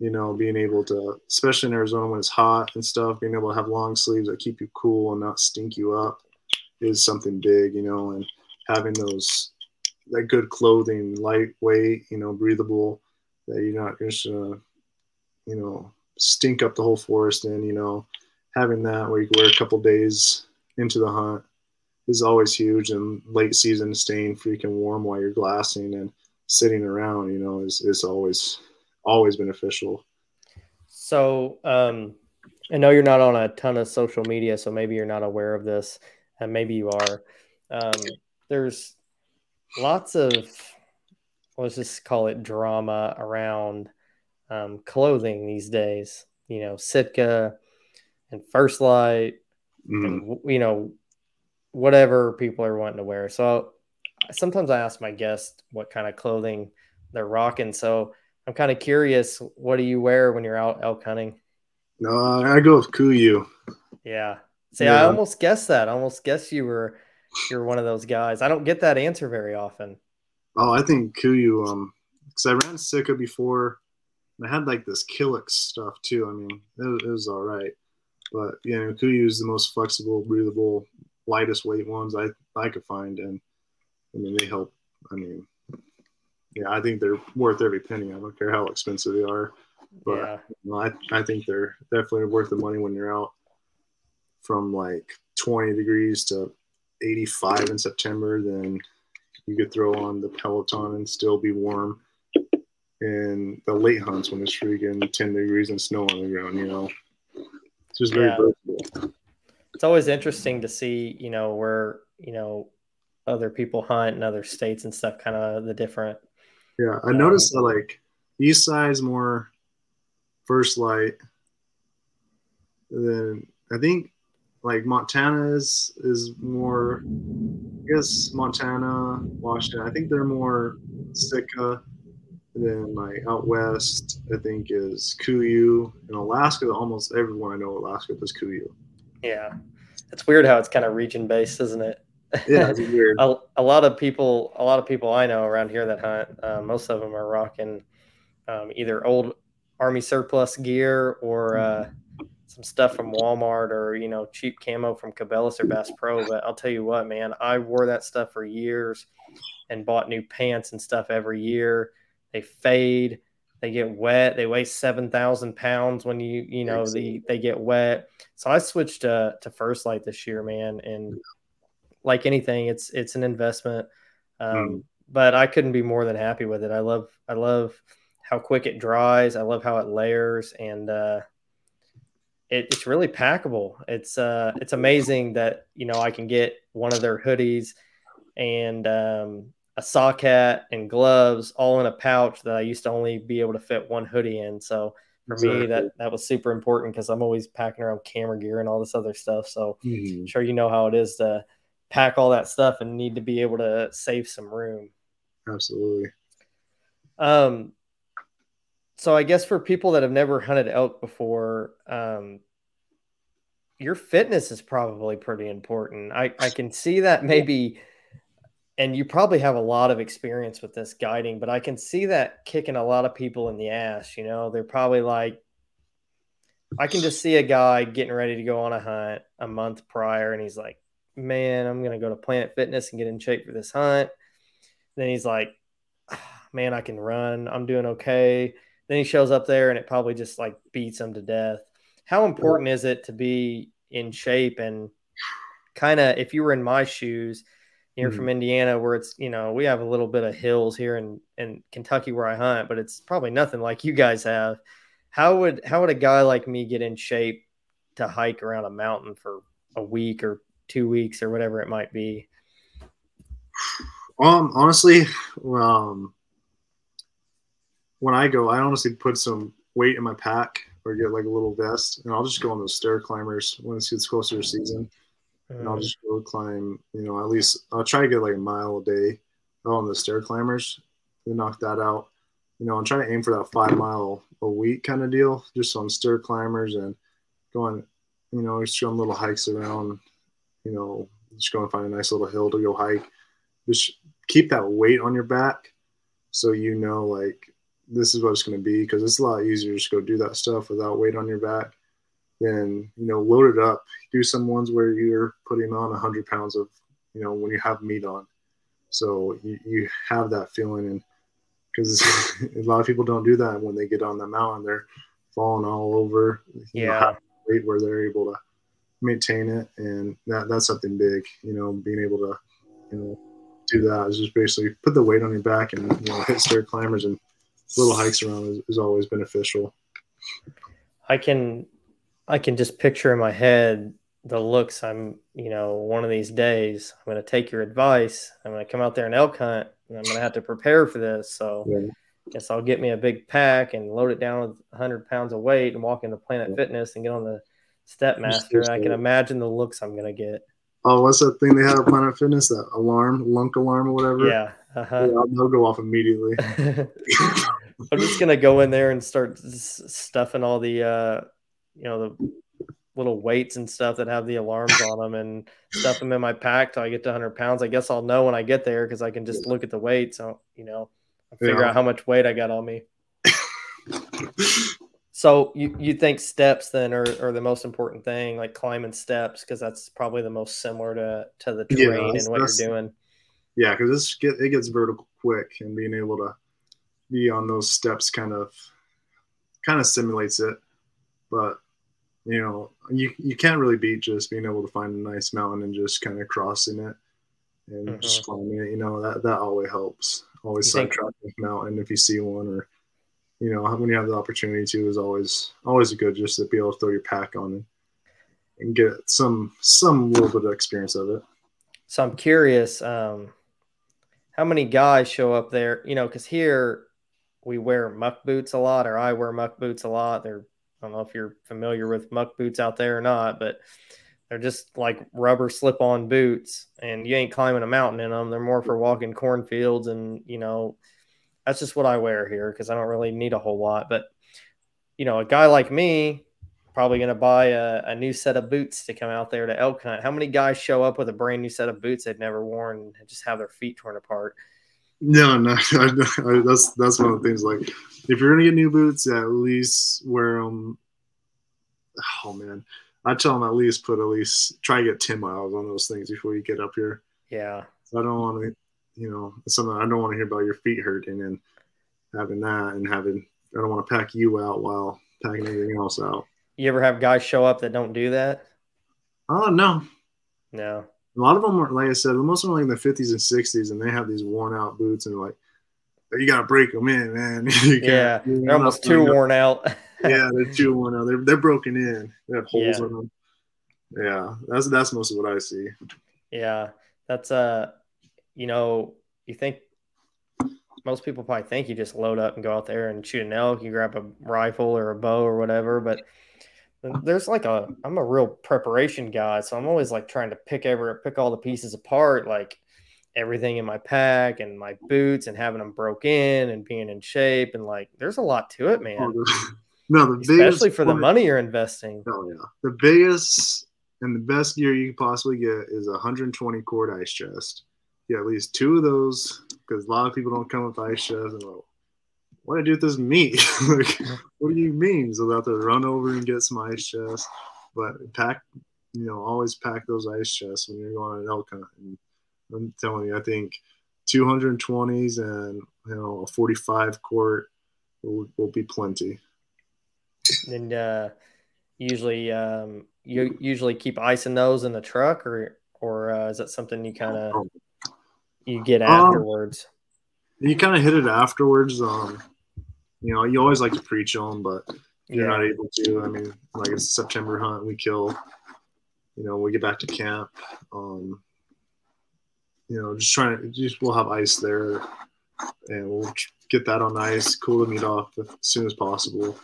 you know, being able to, especially in Arizona when it's hot and stuff, being able to have long sleeves that keep you cool and not stink you up is something big, you know, and having those, that good clothing, lightweight, you know, breathable, that you're not just, uh, you know, stink up the whole forest. And, you know, having that where you can wear a couple days into the hunt is always huge. And late season staying freaking warm while you're glassing and sitting around, you know, is, is always always beneficial. So, um, I know you're not on a ton of social media, so maybe you're not aware of this, and maybe you are. Um, there's lots of let's just call it drama around um, clothing these days. You know, Sitka and First Lite, mm-hmm. and you know, whatever people are wanting to wear. So sometimes I ask my guests what kind of clothing they're rocking. So I'm kind of curious. What do you wear when you're out elk hunting? No, I go with KUIU. Yeah. See, yeah. I almost guessed that. I almost guessed you were you're one of those guys. I don't get that answer very often. Oh, I think KUIU. Um, because I ran Sitka before, and I had like this Killik stuff too. I mean, it, it was all right, but you know, KUIU is the most flexible, breathable, lightest weight ones I I could find, and I mean they help. I mean, yeah, I think they're worth every penny. I don't care how expensive they are, but yeah. you know, I I think they're definitely worth the money when you're out from like 20 degrees to 85 in September. Then you could throw on the Peloton and still be warm. And the late hunts when it's freaking 10 degrees and snow on the ground, you know, it's just very yeah. versatile. It's always interesting to see, you know, where you know other people hunt in other states and stuff, kind of the different yeah, I um, noticed that like east side's more First Lite. Then I think like Montana is is more I guess Montana, Washington. I think they're more Sitka. And then like out west, I think is KUIU. In Alaska, almost everyone I know Alaska does KUIU. Yeah, it's weird how it's kind of region based, isn't it? Yeah, it's weird. a, a, lot of people, a lot of people I know around here that hunt, uh, most of them are rocking um, either old army surplus gear or uh, some stuff from Walmart or you know cheap camo from Cabela's or Bass Pro. But I'll tell you what, man, I wore that stuff for years and bought new pants and stuff every year. They fade, they get wet, they weigh seven thousand pounds when you you know the they get wet. So I switched to to First Lite this year, man, and like anything, it's it's an investment. Um, mm. But I couldn't be more than happy with it. I love I love how quick it dries. I love how it layers, and uh, it, it's really packable. It's uh, it's amazing that you know I can get one of their hoodies and um, a sock hat and gloves all in a pouch that I used to only be able to fit one hoodie in. So for exactly. me, that that was super important because I'm always packing around camera gear and all this other stuff. So mm-hmm. I'm sure you know how it is to pack all that stuff and need to be able to save some room. Absolutely. Um, so I guess for people that have never hunted elk before, um, your fitness is probably pretty important. I, I can see that maybe, and you probably have a lot of experience with this guiding, but I can see that kicking a lot of people in the ass. You know, they're probably like, I can just see a guy getting ready to go on a hunt a month prior, and he's like, man, I'm going to go to Planet Fitness and get in shape for this hunt. Then he's like, man, I can run. I'm doing okay. Then he shows up there and it probably just like beats him to death. How important is it to be in shape and kind of if you were in my shoes, you're mm-hmm. from Indiana where it's, you know, we have a little bit of hills here in, in Kentucky where I hunt, but it's probably nothing like you guys have. How would how would a guy like me get in shape to hike around a mountain for a week or two weeks or whatever it might be? Um, honestly, um, when I go, I honestly put some weight in my pack or get like a little vest, and I'll just go on those stair climbers when it gets closer to season. And I'll mm. just go climb, you know, at least I'll try to get like a mile a day on the stair climbers. We knock that out. You know, I'm trying to aim for that five mile a week kind of deal, just on stair climbers and going, you know, just going little hikes around you know, just go and find a nice little hill to go hike. Just keep that weight on your back so you know like this is what it's going to be because it's a lot easier to just go do that stuff without weight on your back than you know load it up. Do some ones where you're putting on 100 pounds of you know when you have meat on. So you, you have that feeling and because a lot of people don't do that when they get on the mountain. They're falling all over yeah. know, weight where they're able to maintain it, and that that's something big. You know, being able to you know do that is just basically put the weight on your back and you know hit stair climbers and little hikes around is, is always beneficial. I can I can just picture in my head the looks I'm, you know, one of these days I'm going to take your advice. I'm going to come out there and elk hunt and I'm going to have to prepare for this. So yeah. guess I'll get me a big pack and load it down with 100 pounds of weight and walk into Planet yeah. Fitness and get on the Stepmaster. I can imagine the looks I'm gonna get. Oh, what's that thing they have at Planet Fitness? That alarm, lunk alarm, or whatever. Yeah, uh-huh. yeah they'll go off immediately. I'm just gonna go in there and start stuffing all the, uh, you know, the little weights and stuff that have the alarms on them, and stuff them in my pack till I get to 100 pounds. I guess I'll know when I get there because I can just look at the weight. So you know, figure yeah. out how much weight I got on me. So you, you think steps then are, are the most important thing, like climbing steps, because that's probably the most similar to, to the terrain yeah, and what you're doing. Yeah, because get, it gets vertical quick, and being able to be on those steps kind of kind of simulates it. But you know, you you can't really beat just being able to find a nice mountain and just kind of crossing it and mm-hmm. just climbing it. You know, that that always helps. Always sidetrack the mountain if you see one or you know, when you have the opportunity to is always always good just to be able to throw your pack on and, and get some some little bit of experience of it. So I'm curious, um, how many guys show up there? You know, because here we wear muck boots a lot, or I wear muck boots a lot. They're I don't know if you're familiar with muck boots out there or not, but They're just like rubber slip on boots, and you ain't climbing a mountain in them. They're more for walking cornfields, and you know, that's just what I wear here because I don't really need a whole lot. But you know, a guy like me, probably going to buy a, a, new set of boots to come out there to elk hunt. How many guys show up with a brand new set of boots they've never worn and just have their feet torn apart? No, no, that's that's one of the things. Like, if you're gonna get new boots, at least wear them. Oh man, I tell them at least put at least try to get ten miles on those things before you get up here. Yeah, I don't want to, you know, something I don't want to hear about your feet hurting and having that and having I don't want to pack you out while packing everything else out. You ever have guys show up that don't do that? Oh no, no. A lot of them are, like I said, most of them are like in the 50s and 60s, and they have these worn out boots, and like, you got to break them in, man. yeah, they're almost too worn out. yeah, they're too worn out. They're, they're broken in. They have holes yeah. in them. Yeah, that's that's most of what I see. Yeah, that's uh, you know, you think most people probably think you just load up and go out there and shoot an elk. You grab a rifle or a bow or whatever, but there's like a I'm a real preparation guy, so I'm always like trying to pick ever pick all the pieces apart, like everything in my pack and my boots and having them broke in and being in shape and like there's a lot to it, man. Oh, no, the especially for the money you're investing. Oh yeah, the biggest and the best gear you can possibly get is a 120 quart ice chest. Yeah, at least two of those because a lot of people don't come with ice chests and like, what do I do with this meat? like, what do you mean? So they have to run over and get some ice chests, but pack, you know, always pack those ice chests when you're going on an elk hunt. And I'm telling you, I think 220s and you know a 45 quart will, will be plenty. And uh, usually, um, you usually keep ice in those in the truck, or or uh, is that something you kind of oh you get um, afterwards? Um, you kind of hit it afterwards. Um, you know, you always like to preach on, but you're yeah. not able to. I mean, like it's a September hunt, we kill. You know, we get back to camp. Um, you know, just trying to just we'll have ice there, and we'll get that on ice, cool the meat off as soon as possible.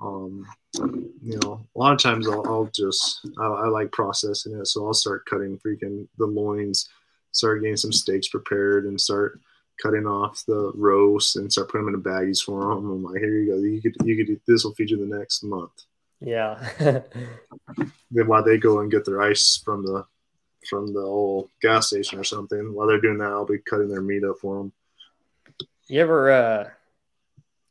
Um, you know, a lot of times I'll, I'll just I, I, like processing it, so I'll start cutting freaking the loins start getting some steaks prepared and start cutting off the roast and start putting them in the baggies for them. I'm like, here you go. You could, you could, this will feed you the next month. Yeah. then while they go and get their ice from the, from the old gas station or something, while they're doing that, I'll be cutting their meat up for them. You ever, uh,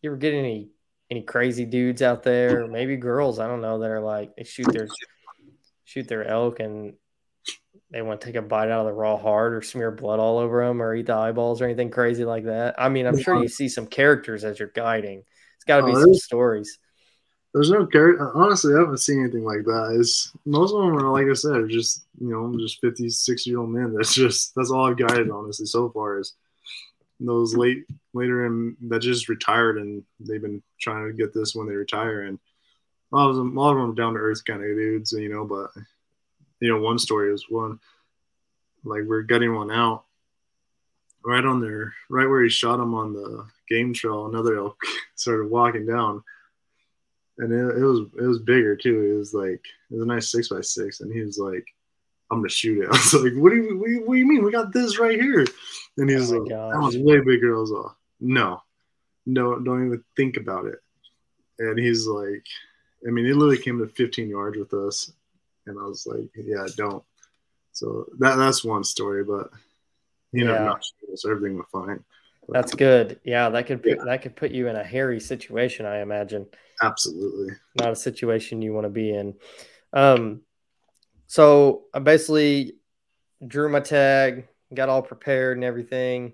you ever get any, any crazy dudes out there, maybe girls, I don't know, that are like, they shoot their, shoot their elk and they want to take a bite out of the raw heart or smear blood all over them or eat the eyeballs or anything crazy like that. I mean, I'm sure you see some characters as you're guiding. It's got to be oh, some stories. There's no character. Honestly, I haven't seen anything like that. It's, most of them are, like I said, just, you know, just 50, 60 year old men. That's just, that's all I've guided, honestly, so far is those late, later in that just retired and they've been trying to get this when they retire. And all of them, all of them down to earth kind of dudes, you know, but you know, one story was one like we're getting one out right on there, right where he shot him on the game trail. Another elk started walking down, and it, it, was it was bigger too. It was like it was a nice six by six, and he was like, "I'm gonna shoot it." I was like, "What do you what do you, what do you mean? We got this right here." And he's oh like, gosh. "That was way bigger." I was like, "No, no, don't even think about it." And he's like, I mean, it literally came to 15 yards with us, and I was like, yeah, don't. So that that's one story, but you know, yeah. not sure, so everything was fine. But, that's good. Yeah, that could put, yeah. that could put you in a hairy situation, I imagine. Absolutely. Not a situation you want to be in. Um, so I basically drew my tag, got all prepared and everything.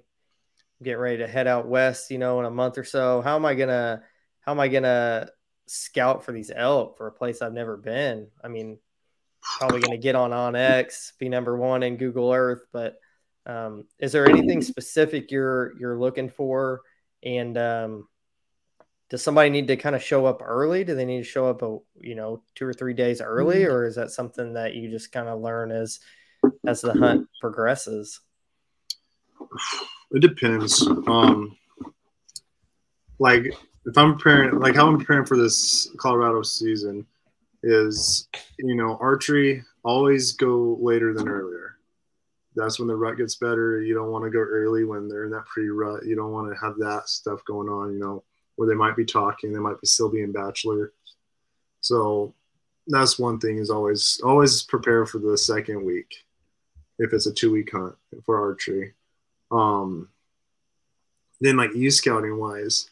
getting ready to head out west, you know, in a month or so. How am I gonna how am I gonna scout for these elk for a place I've never been? I mean, probably going to get on onX, be number one in Google Earth. But um, is there anything specific you're you're looking for? And um, does somebody need to kind of show up early? Do they need to show up a you know two or three days early, mm-hmm. or is that something that you just kind of learn as as the hunt progresses? It depends. Um, like if I'm preparing, like how I'm preparing for this Colorado season, is you know archery always go later than earlier. That's when the rut gets better. You don't want to go early when they're in that pre rut. You don't want to have that stuff going on. You know where they might be talking, they might be still being bachelor. So that's one thing is always always prepare for the second week if it's a two week hunt for archery. Um, then like e scouting wise,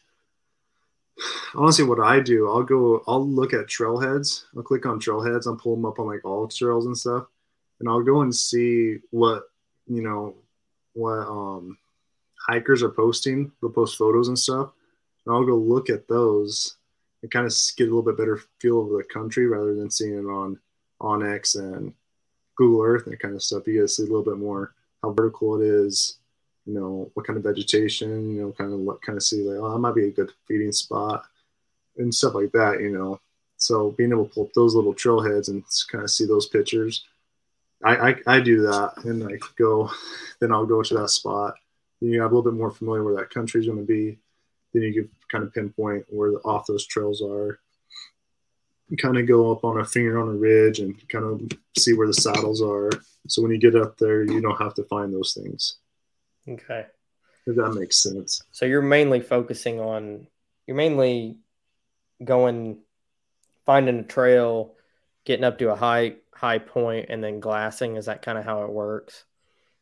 honestly, what I do, I'll go, I'll look at trailheads. I'll click on trailheads. I'll pull them up on like AllTrails and stuff, and I'll go and see what you know what um hikers are posting. They'll post photos and stuff, and I'll go look at those and kind of get a little bit better feel of the country rather than seeing it on onX and Google Earth and kind of stuff. You get to see a little bit more how vertical it is, you know, what kind of vegetation, you know, kind of what kind of see like, oh, that might be a good feeding spot and stuff like that, you know. So being able to pull up those little trailheads and kind of see those pictures, I, I, I do that and I go, then I'll go to that spot. Then You have a little bit more familiar where that country is going to be. Then you can kind of pinpoint where the, off those trails are. You kind of go up on a finger on a ridge and kind of see where the saddles are. So when you get up there, you don't have to find those things. Okay. If that makes sense. So you're mainly focusing on you're mainly going finding a trail, getting up to a high high point and then glassing. Is that kind of how it works?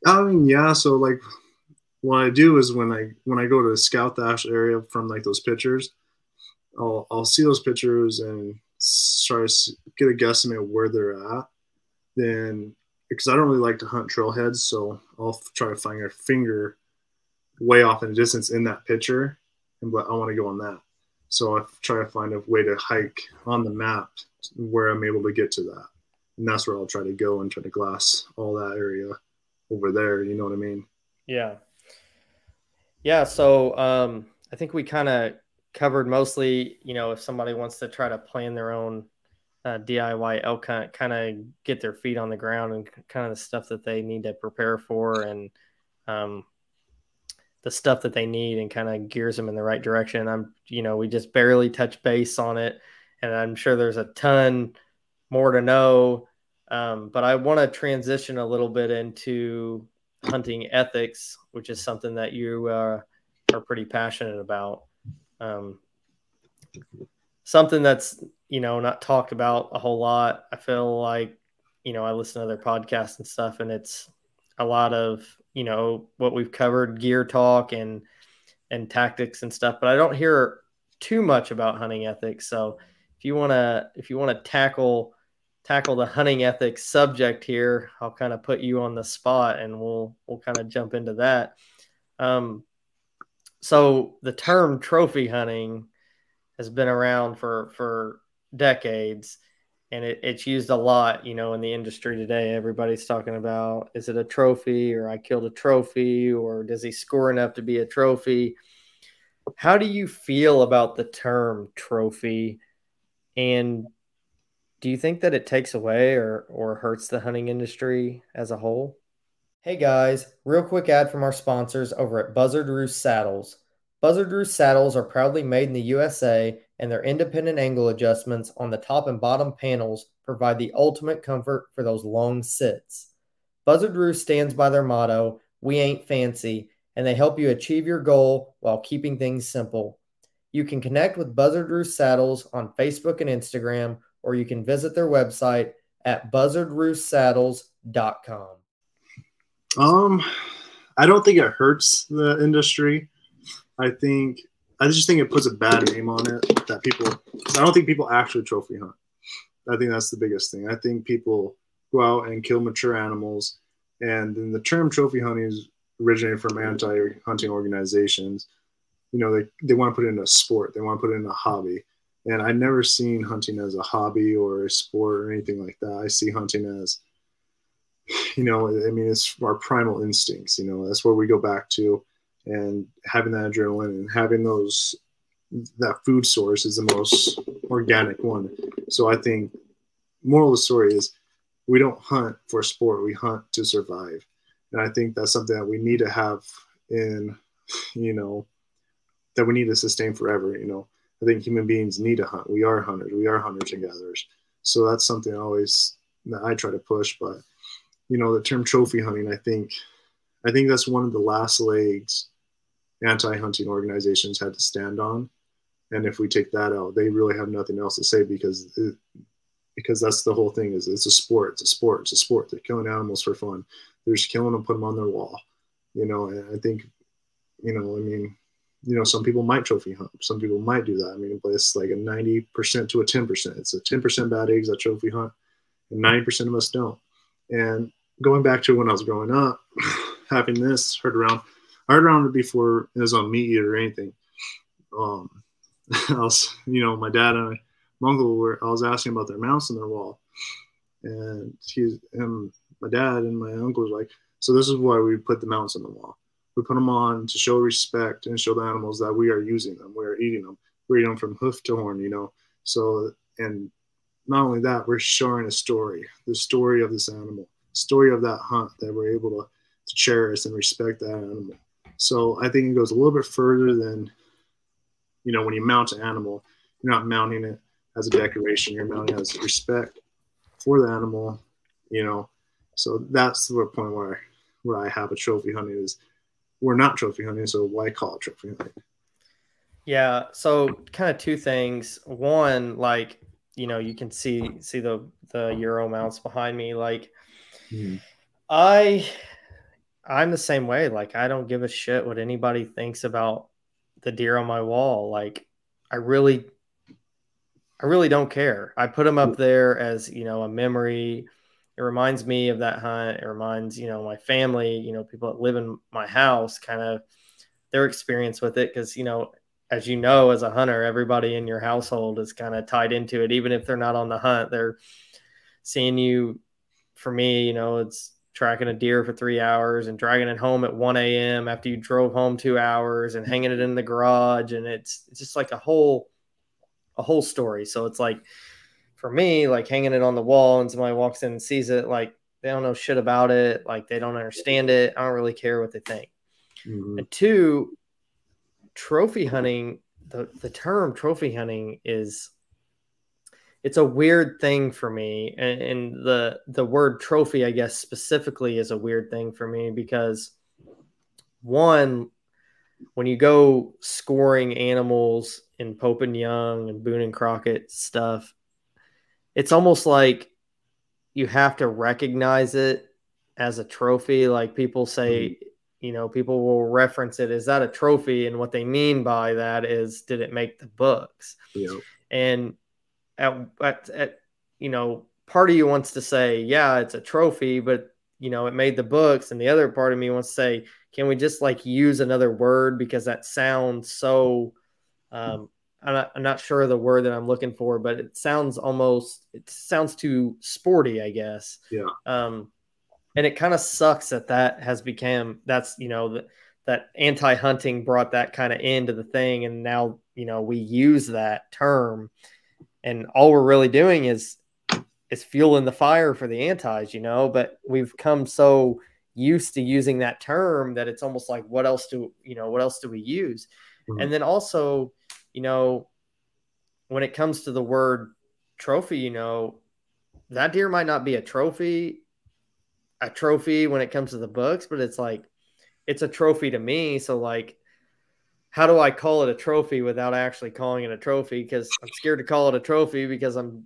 I mean, yeah. So like what I do is when I when I go to scout that area from like those pictures, I'll I'll see those pictures and try to get a guesstimate where they're at. Then because I don't really like to hunt trailheads, so I'll try to find a finger way off in the distance in that picture, and but I want to go on that. So I try to find a way to hike on the map where I'm able to get to that, and that's where I'll try to go and try to glass all that area over there. You know what I mean? Yeah. Yeah. So um, I think we kind of covered mostly. You know, if somebody wants to try to plan their own uh, DIY elk hunt, kind of get their feet on the ground and kind of the stuff that they need to prepare for and um, the stuff that they need and kind of gears them in the right direction. I'm, you know, we just barely touch base on it, and I'm sure there's a ton more to know. Um, but I want to transition a little bit into hunting ethics, which is something that you uh, are pretty passionate about. Um, something that's you know not talked about a whole lot. I feel like you know I listen to other podcasts and stuff, and it's a lot of you know what we've covered, gear talk and and tactics and stuff, but I don't hear too much about hunting ethics. So if you want to if you want to tackle tackle the hunting ethics subject here, I'll kind of put you on the spot and we'll we'll kind of jump into that. Um, so the term trophy hunting has been around for for decades and it, it's used a lot you know in the industry today. Everybody's talking about is it a trophy or i killed a trophy or does he score enough to be a trophy? How do you feel about the term trophy? And do you think that it takes away or or hurts the hunting industry as a whole? Hey guys real quick ad from our sponsors over at buzzard roost saddles. Buzzard Roost saddles are proudly made in the USA, and their independent angle adjustments on the top and bottom panels provide the ultimate comfort for those long sits. Buzzard Roost stands by their motto, We ain't fancy, and they help you achieve your goal while keeping things simple. You can connect with Buzzard Roost Saddles on Facebook and Instagram, or you can visit their website at buzzardroostsaddles.com. Um, I don't think it hurts the industry. I think I just think it puts a bad name on it that people. I don't think people actually trophy hunt. I think that's the biggest thing. I think people go out and kill mature animals, and then the term trophy hunting is originated from anti-hunting organizations. You know, they they want to put it in a sport. They want to put it in a hobby. And I've never seen hunting as a hobby or a sport or anything like that. I see hunting as, you know, I mean, it's our primal instincts. You know, that's where we go back to and having that adrenaline and having those that food source is the most organic one. So I think moral of the story is we don't hunt for sport, we hunt to survive. And I think that's something that we need to have in, you know, that we need to sustain forever. You know, I think human beings need to hunt. We are hunters. We are hunters and gatherers. So that's something I always that I try to push. But you know, the term trophy hunting, I think, I think that's one of the last legs anti-hunting organizations had to stand on. And if we take that out, they really have nothing else to say because it, because that's the whole thing is it's a sport, it's a sport, it's a sport. They're killing animals for fun. They're just killing them, put them on their wall. You know, and I think, you know, I mean, you know, some people might trophy hunt. Some people might do that. I mean, but it's like a 90% to a 10%. It's a 10% bad eggs that trophy hunt, and 90% of us don't. And going back to when I was growing up, having this heard around, I heard before it was on MeatEater or anything. Um, I was, you know, my dad and my uncle were, I was asking about their mounts on their wall. And he's, and my dad and my uncle was like, so this is why we put the mounts on the wall. We put them on to show respect and show the animals that we are using them, we are eating them, we're eating them from hoof to horn, you know. So, and not only that, we're showing a story, the story of this animal, story of that hunt that we're able to, to cherish and respect that animal. So I think it goes a little bit further than, you know, when you mount an animal, you're not mounting it as a decoration, you're mounting it as respect for the animal, you know. So that's the point where where I have a trophy hunting is we're not trophy hunting, so why call it trophy hunting? Yeah, so kind of two things. One, like you know, you can see see the the Euro mounts behind me. Like, mm-hmm. I I'm the same way. Like, I don't give a shit what anybody thinks about the deer on my wall. Like, I really, I really don't care. I put them up mm. there as you know a memory it reminds me of that hunt. It reminds, you know, my family, you know, people that live in my house kind of their experience with it. Cause, you know, as you know, as a hunter, everybody in your household is kind of tied into it. Even if they're not on the hunt, they're seeing you. For me, you know, it's tracking a deer for three hours and dragging it home at 1 a.m. after you drove home two hours and hanging it in the garage. And it's, it's just like a whole, a whole story. So it's like, for me, like hanging it on the wall and somebody walks in and sees it, like they don't know shit about it, like they don't understand it. I don't really care what they think. Mm-hmm. And two, trophy hunting, the, the term trophy hunting is it's a weird thing for me. And, and the the word trophy, I guess specifically is a weird thing for me because one, when you go scoring animals in Pope and Young and Boone and Crockett stuff, it's almost like you have to recognize it as a trophy. Like people say, mm-hmm. you know, people will reference it. Is that a trophy? And what they mean by that is, did it make the books? Yeah. And at, at, at, you know, part of you wants to say, yeah, it's a trophy, but you know, it made the books. And the other part of me wants to say, can we just like use another word because that sounds so um, I'm not, I'm not sure the word that I'm looking for, but it sounds almost it sounds too sporty, I guess. Yeah. Um, and it kind of sucks that that has become that's you know that that anti-hunting brought that kind of into the thing, and now you know we use that term, and all we're really doing is is fueling the fire for the antis, you know. But we've come so used to using that term that it's almost like what else do you know what else do we use? Mm-hmm. And then also you know, when it comes to the word trophy, you know, that deer might not be a trophy, a trophy when it comes to the books, but it's like it's a trophy to me. So like how do I call it a trophy without actually calling it a trophy? Because I'm scared to call it a trophy because I'm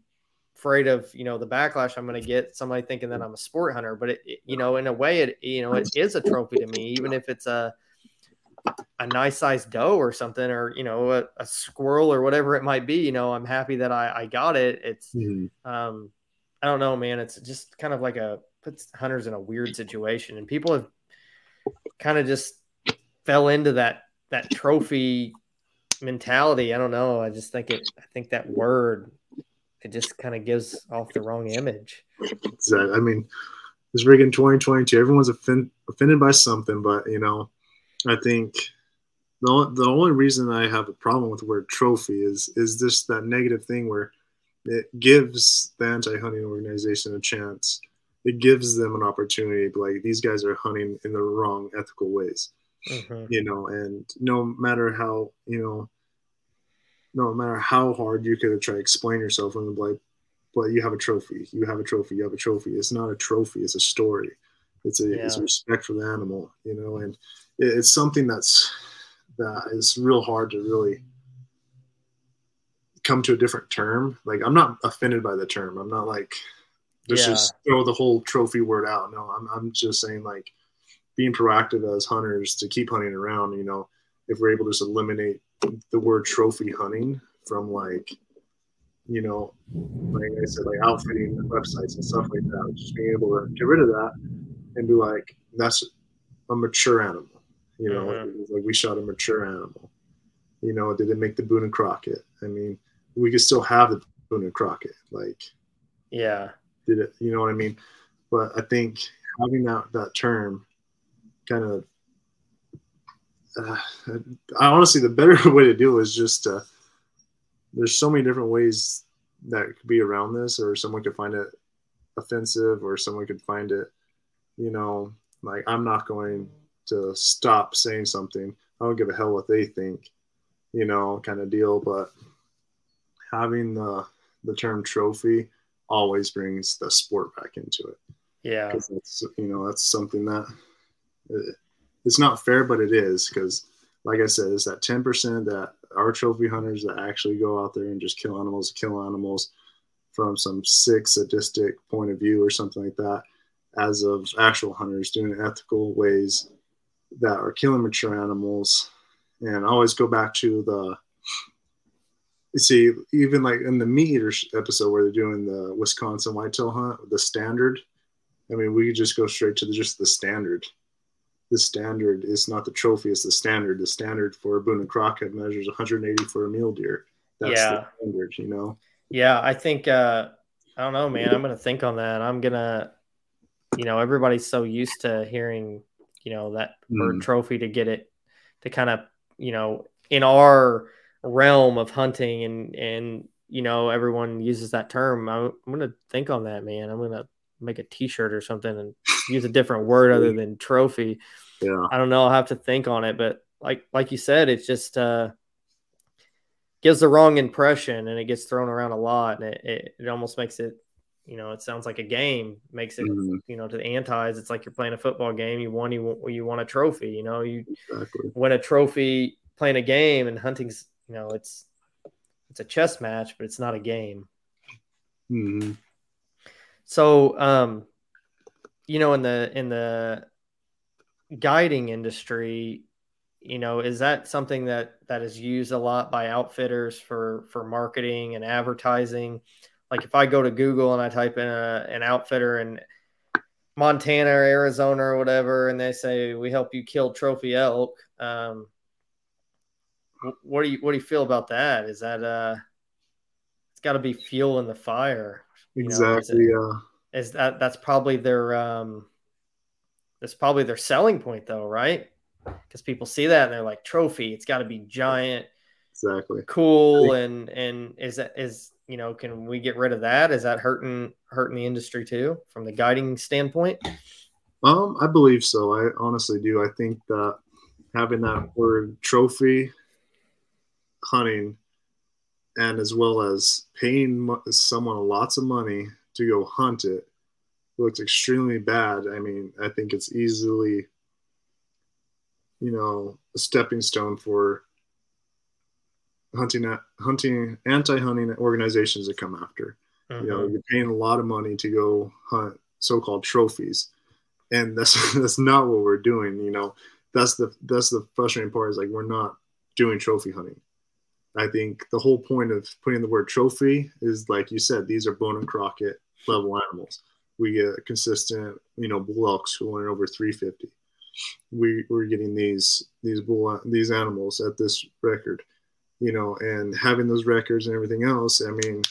afraid of you know the backlash I'm going to get. Somebody thinking that I'm a sport hunter, but it, it, you know in a way it you know it is a trophy to me, even if it's a a nice sized doe or something, or you know, a, a, squirrel or whatever it might be, you know, I'm happy that I, I got it. It's, mm-hmm. um, I don't know, man. It's just kind of like a puts hunters in a weird situation, and people have kind of just fell into that that trophy mentality. I don't know. I just think it. I think that word it just kind of gives off the wrong image. Exactly. I mean, it's rigging 2022. Everyone's offend, offended by something, but you know, I think the the only reason I have a problem with the word trophy is is this that negative thing where it gives the anti-hunting organization a chance. It gives them an opportunity. Like these guys are hunting in the wrong ethical ways, mm-hmm. you know. And no matter how you know, no matter how hard you could try to explain yourself, and like but you have a trophy. You have a trophy. You have a trophy. It's not a trophy. It's a story. It's a yeah. it's a respect for the animal, you know, and it, it's something that's that is real hard to really come to a different term. Like I'm not offended by the term. I'm not like let's yeah. just throw the whole trophy word out. No, I'm I'm just saying like being proactive as hunters to keep hunting around. You know, if we're able to just eliminate the word trophy hunting from like you know, like I said, like outfitting websites and stuff like that, just being able to get rid of that and be like, that's a mature animal. You know, mm-hmm. like we shot a mature animal. You know, did it make the Boone and Crockett? I mean, we could still have the Boone and Crockett. Like, yeah, did it? You know what I mean? But I think having that that term kind of, uh, I honestly, the better way to do it is just uh, there's so many different ways that could be around this, or someone could find it offensive, or someone could find it, you know, like I'm not going to stop saying something. I don't give a hell what they think, you know, kind of deal. But having the the term trophy always brings the sport back into it. Yeah, that's you know that's something that Uh, it's not fair, but it is because, like I said, it's that ten percent that are trophy hunters that actually go out there and just kill animals, kill animals from some sick sadistic point of view or something like that, as of actual hunters doing ethical ways that are killing mature animals. And I always go back to the you see, even like in the MeatEater's episode where they're doing the Wisconsin whitetail hunt, the standard. I mean, we could just go straight to the, just the standard. The standard is not the trophy; it's the standard. The standard for a Boone and Crockett measures 180 for a mule deer. That's yeah. the standard, you know. Yeah, I think uh, I don't know, man. I'm gonna think on that. I'm gonna, you know, everybody's so used to hearing, you know, that bird mm. trophy to get it to kind of, you know, in our realm of hunting and and you know everyone uses that term I'm, I'm, gonna think on that man i'm gonna make a t-shirt or something and use a different word other than trophy yeah i don't know i'll have to think on it but like like you said it just uh gives the wrong impression and it gets thrown around a lot and it, it, it almost makes it you know it sounds like a game makes it mm-hmm. you know to the antis it's like you're playing a football game you won you, you want a trophy you know you exactly. win a trophy playing a game and hunting's you know it's it's a chess match, but it's not a game. Mm-hmm. So, um, you know, in the in the guiding industry, you know, is that something that that is used a lot by outfitters for for marketing and advertising? Like if I go to Google and I type in a, an outfitter in Montana or Arizona or whatever, and they say we help you kill trophy elk, um, what do you what do you feel about that? Is that uh, it's got to be fuel in the fire. Exactly. Know, is, it, yeah. is that that's probably their um, that's probably their selling point though, right? Because people see that and they're like, trophy. It's got to be giant. Exactly. Cool and and is that is you know can we get rid of that? Is that hurting hurting the industry too from the guiding standpoint? Um, I believe so. I honestly do. I think that having that word trophy hunting and as well as paying someone lots of money to go hunt it looks extremely bad. I mean, I think it's easily, you know, a stepping stone for hunting hunting anti-hunting organizations that come after. Mm-hmm. You know, mm-hmm. you're paying a lot of money to go hunt so-called trophies, and that's that's not what we're doing. You know, that's the that's the frustrating part is like we're not doing trophy hunting. I think the whole point of putting the word trophy is like you said, these are Boone and Crockett level animals. We get consistent, you know, bull elks who are over 350. We we're getting these these bull these animals at this record, you know, and having those records and everything else. I mean,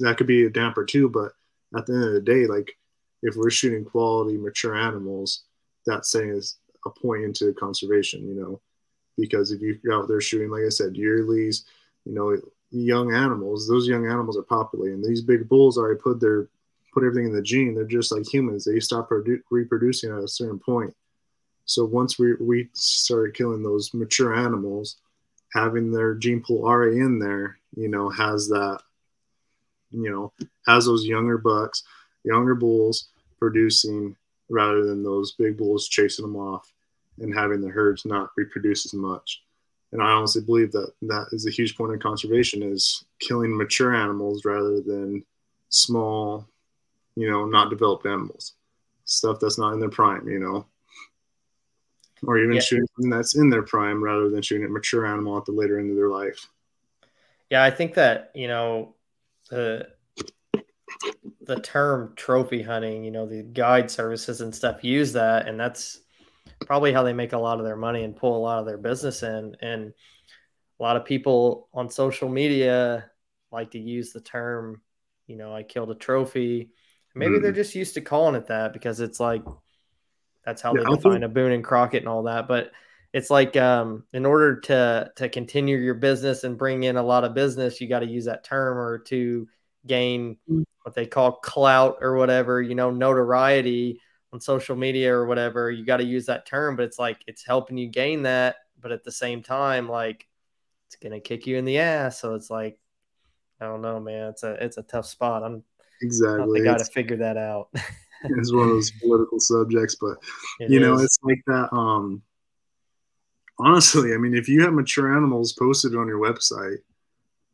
that could be a damper too, but at the end of the day, like if we're shooting quality mature animals, that's saying is a point into conservation, you know because if you're out there shooting, like I said, yearlies, you know, young animals, those young animals are populating. These big bulls already put their put everything in the gene. They're just like humans. They stop produ- reproducing at a certain point. So once we we started killing those mature animals, having their gene pool already in there, you know, has that you know, has those younger bucks, younger bulls producing rather than those big bulls chasing them off and having the herds not reproduce as much. And I honestly believe that that is a huge point in conservation is killing mature animals rather than small, you know, not developed animals, stuff that's not in their prime, you know, or even yeah. shooting something that's in their prime rather than shooting a mature animal at the later end of their life. Yeah, I think that you know the the term trophy hunting, you know, the guide services and stuff use that, and that's probably how they make a lot of their money and pull a lot of their business in. And a lot of people on social media like to use the term, you know, I killed a trophy. Maybe mm. they're just used to calling it that because it's like that's how yeah, they define a Boone and Crockett and all that. But it's like um, in order to to continue your business and bring in a lot of business, you got to use that term or to gain mm. what they call clout or whatever, you know, notoriety on social media or whatever, you got to use that term, but it's like it's helping you gain that, but at the same time, like it's gonna kick you in the ass. So it's like, I don't know, man. It's a it's a tough spot. I'm exactly. I got to figure that out. it's one of those political subjects, but it you know, it's like that. Um, honestly, I mean, if you have mature animals posted on your website,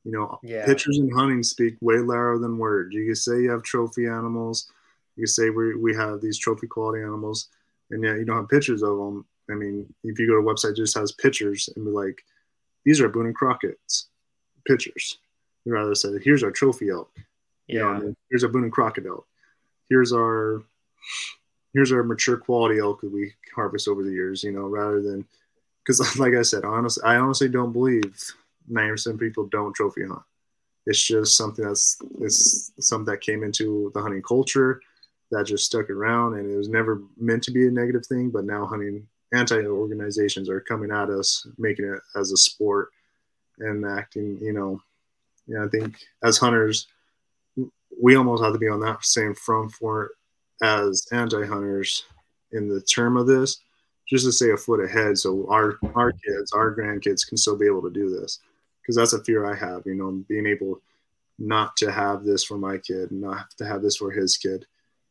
you know, yeah. pictures and hunting speak way louder than words. You can say you have trophy animals you say we, we have these trophy quality animals and yet you don't have pictures of them. I mean, if you go to a website, just has pictures and be like, these are Boone and Crockett's pictures. You rather say, here's our trophy elk. You yeah. know, here's our Boone and Crockett elk. Here's our here's our mature quality elk that we harvest over the years. You know, rather than because, like I said, honestly, I honestly don't believe ninety percent of people don't trophy hunt. It's just something that's it's something that came into the hunting culture that just stuck around and it was never meant to be a negative thing but now hunting anti organizations are coming at us making it as a sport and acting you know yeah i think as hunters we almost have to be on that same front for as anti-hunters in the term of this just to stay a foot ahead so our our kids our grandkids can still be able to do this. Because that's a fear i have you know being able not to have this for my kid not have to have this for his kid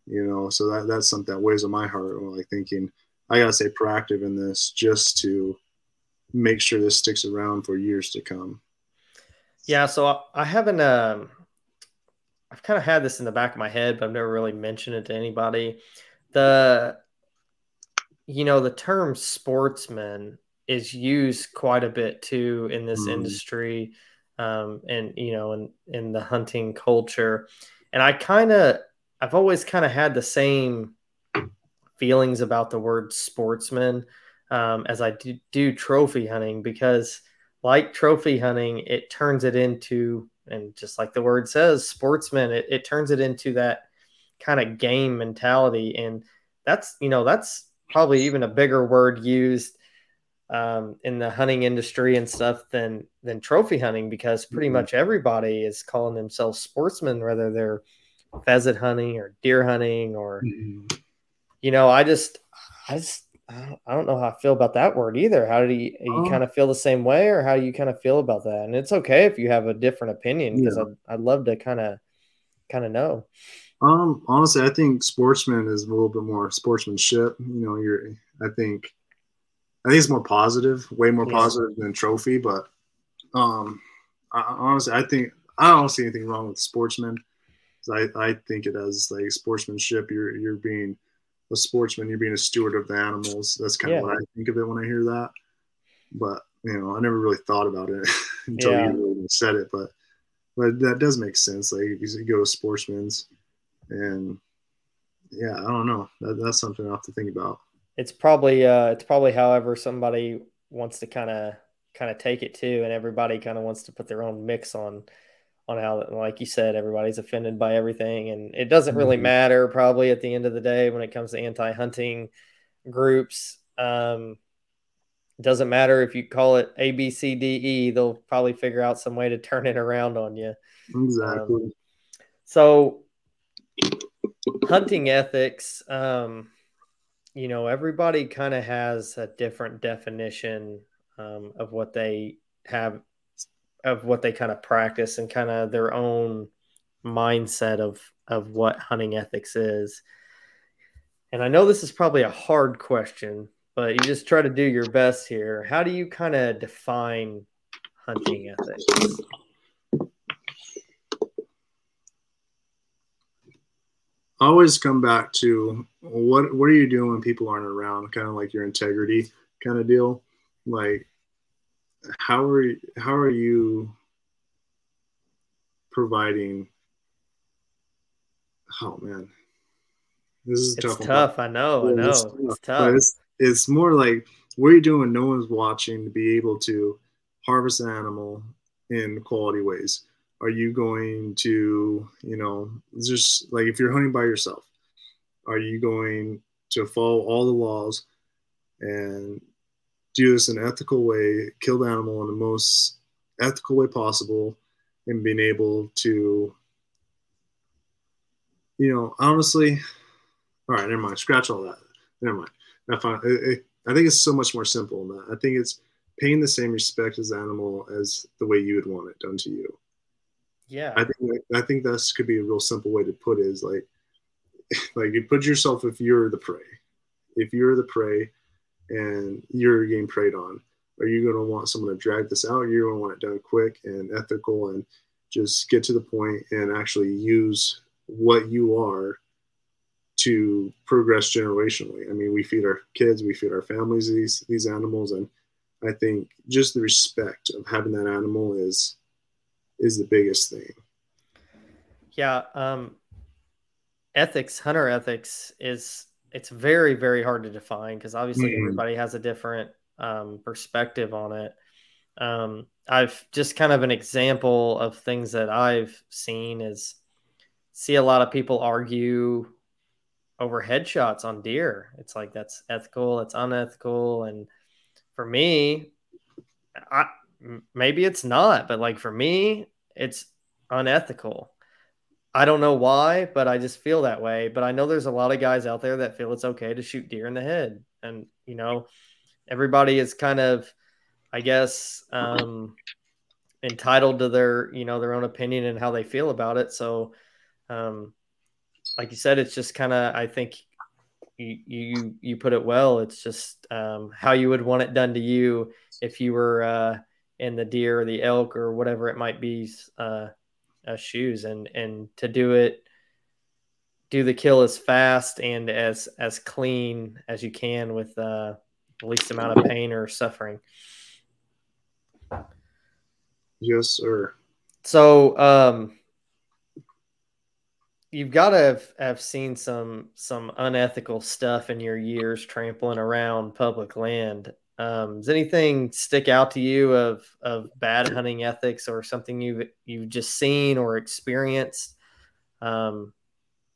you know? So that that's something that weighs on my heart like thinking i gotta stay proactive in this just to make sure this sticks around for years to come. Yeah so i haven't um i've kind of had this in the back of my head but i've never really mentioned it to anybody the you know the term sportsman is used quite a bit too in this mm. industry um, and you know in in the hunting culture and i kind of I've always kind of had the same feelings about the word sportsman um, as I do, do, trophy hunting because, like trophy hunting, it turns it into, and just like the word says, sportsman, it, it turns it into that kind of game mentality. And that's, you know, that's probably even a bigger word used um, in the hunting industry and stuff than than trophy hunting because pretty mm-hmm. much everybody is calling themselves sportsmen, whether they're pheasant hunting or deer hunting or mm-hmm. you know i just i just I don't know how I feel about that word either. How do you, you uh, kind of feel the same way, or how do you kind of feel about that? And it's okay if you have a different opinion because yeah. I'd, I'd love to kind of kind of know. Um, honestly, I think sportsman is a little bit more sportsmanship. You know, you're. I think, I think it's more positive, way more yeah. positive than trophy. But, um, I, honestly, I think I don't see anything wrong with sportsman. I, I think it as like sportsmanship. You're you're being a sportsman. You're being a steward of the animals. That's kind yeah. of what I think of it when I hear that. But you know, I never really thought about it until yeah. you really said it. But but that does make sense. Like you go to sportsmen's, and yeah, I don't know. That, that's something I have to think about. It's probably uh, it's probably however somebody wants to kind of kind of take it too, and everybody kind of wants to put their own mix on on how, like you said, everybody's offended by everything, and it doesn't really mm-hmm. matter probably at the end of the day when it comes to anti-hunting groups. Um, doesn't matter if you call it A, B, C, D, E; they'll probably figure out some way to turn it around on you. Exactly. Um, so, hunting ethics. Um, you know, everybody kind of has a different definition um, of what they have of what they kind of practice and kind of their own mindset of of what hunting ethics is. And I know this is probably a hard question, but you just try to do your best here. How do you kind of define hunting ethics? Always come back to what what are you doing when people aren't around? Kind of like your integrity kind of deal. Like how are you, how are you providing oh man this is tough. tough. I know. I know. It's, it's tough. It's, it's, more like what are you doing? No one's watching to be able to harvest an animal in quality ways. Are you going to, you know, just like if you're hunting by yourself, are you going to follow all the laws and do this in an ethical way, kill the animal in the most ethical way possible, and being able to, you know, honestly, all right, never mind. Scratch all that. Never mind. I, find, it, it, I think it's so much more simple than that. I think it's paying the same respect as the animal as the way you would want it done to you. Yeah. I think I think this could be a real simple way to put it is like like you put yourself if you're the prey. If you're the prey and you're getting preyed on, are you going to want someone to drag this out? You're going to want it done quick and ethical and just get to the point and actually use what you are to progress generationally. I mean, we feed our kids, we feed our families these these animals, and I think just the respect of having that animal is is the biggest thing. Yeah, um, ethics, hunter ethics is it's very very hard to define because obviously mm-hmm. everybody has a different um, perspective on it. Um, I've just kind of an example of things that I've seen is see a lot of people argue over headshots on deer. It's like that's ethical, it's unethical, and for me, I maybe it's not, but like for me, it's unethical. I don't know why, but I just feel that way. But I know there's a lot of guys out there that feel it's okay to shoot deer in the head, and you know, everybody is kind of, I guess, um, entitled to their you know their own opinion and how they feel about it. So. Um, like you said, it's just kind of I think you you you put it well. It's just um, how you would want it done to you if you were uh, in the deer or the elk or whatever it might be uh, uh, shoes, and and to do it, do the kill as fast and as as clean as you can with uh, the least amount of pain or suffering. Yes, sir. So, um, you've got to have, have seen some some unethical stuff in your years trampling around public land. Um, does anything stick out to you of of bad hunting ethics or something you've you've just seen or experienced um,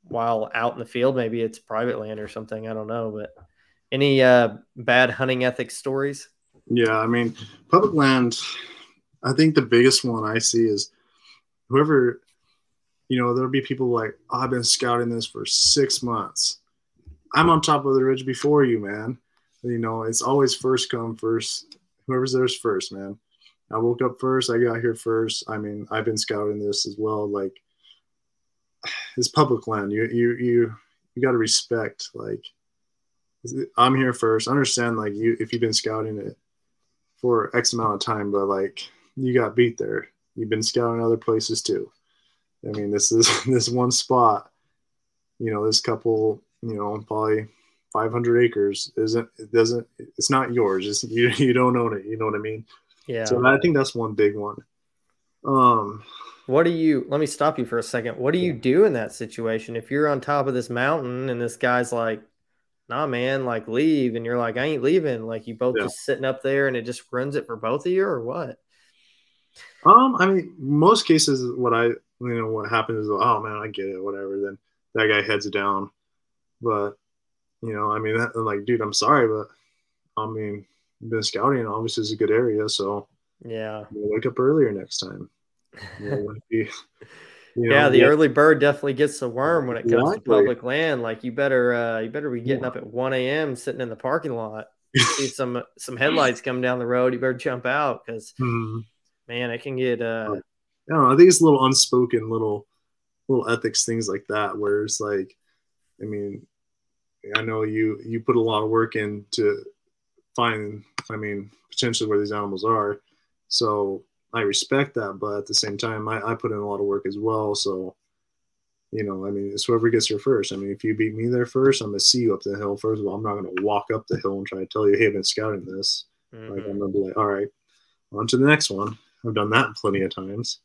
while out in the field? Maybe it's private land or something. I don't know, but any uh, bad hunting ethics stories? Yeah, I mean, public land. I think the biggest one I see is whoever you know, there'll be people like, oh, I've been scouting this for six months. I'm on top of the ridge before you, man. You know, it's always first come first. Whoever's there's first, man. I woke up first. I got here first. I mean, I've been scouting this as well. Like, it's public land. You you you you got to respect. Like, I'm here first. Understand. Like, you if you've been scouting it for X amount of time, but like, you got beat there. You've been scouting other places too. I mean, this is this one spot. You know, this couple. You know, probably 500 acres isn't. It doesn't. It's not yours. It's, you you don't own it. You know what I mean? Yeah. So I think that's one big one. Um. What do you? Let me stop you for a second. What do you do in that situation if you're on top of this mountain and this guy's like, "Nah, man, like leave," and you're like, "I ain't leaving." Like you both yeah. just sitting up there and it just runs it for both of you, or what? Um, I mean, most cases, what I you know what happens is oh man i get it whatever then that guy heads down but you know i mean that, like dude i'm sorry but i mean been scouting obviously is a good area so yeah wake up earlier next time you know, be, you know, yeah the yeah. early bird definitely gets the worm when it comes exactly. to public land like you better uh you better be getting yeah. up at 1 a.m sitting in the parking lot see some some headlights come down the road you better jump out because mm-hmm. man it can get uh I don't know. I think it's a little unspoken little little ethics things like that where it's like i mean i know you you put a lot of work in to find i mean potentially where these animals are so i respect that but at the same time i, I put in a lot of work as well so you know, I mean, it's whoever gets here first. I mean, if you beat me there first, I'm gonna see you up the hill. First of all, I'm not gonna walk up the hill and try to tell you, hey, I've been scouting this. Mm-hmm. Like I'm gonna be like, all right, on to the next one. I've done that plenty of times.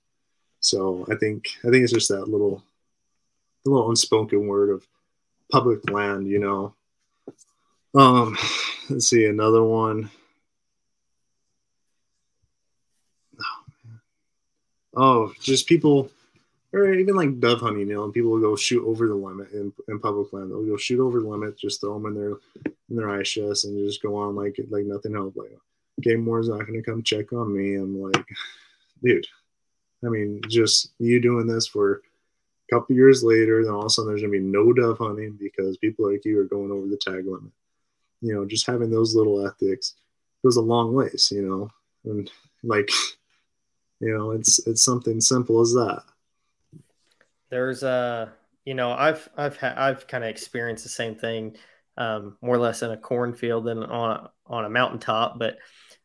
So I think I think it's just that little the little unspoken word of public land, you know. Um, let's see another one. Oh, just people or even like dove hunting, you know, and people will go shoot over the limit in, in public land. They'll go shoot over the limit, just throw them in their in their ice chest, and just go on like like nothing else. Like game warden's not going to come check on me. I'm like, dude. I mean, just you doing this for a couple years later, then all of a sudden there's going to be no dove hunting because people like you are going over the tag limit. You know, just having those little ethics goes a long ways. You know, and like, you know, it's it's something simple as that there's a you know I've I've ha- I've kind of experienced the same thing um, more or less in a cornfield than on on a mountaintop, but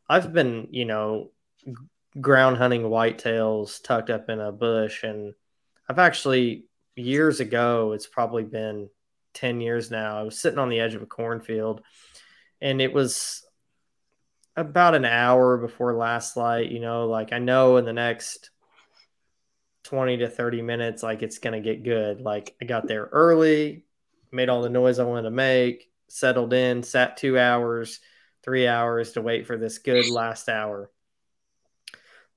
I've been you know ground hunting whitetails tucked up in a bush, and I've actually years ago it's probably been 10 years now i was sitting on the edge of a cornfield and it was about an hour before last light you know like i know in the next 20 to 30 minutes, like it's going to get good. Like I got there early, made all the noise I wanted to make, settled in, sat two hours, three hours to wait for this good last hour.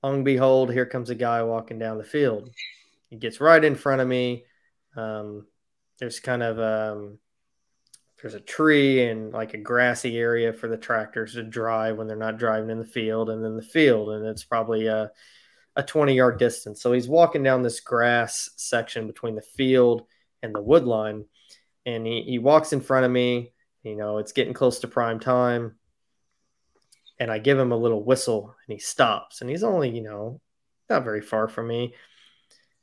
Long behold, here comes a guy walking down the field. He gets right in front of me. Um, there's kind of um, there's a tree and like a grassy area for the tractors to drive when they're not driving in the field, and then the field, and it's probably uh, a 20 yard distance. So he's walking down this grass section between the field and the wood line. And he, he walks in front of me. You know, it's getting close to prime time. And I give him a little whistle and he stops. And he's only, you know, not very far from me.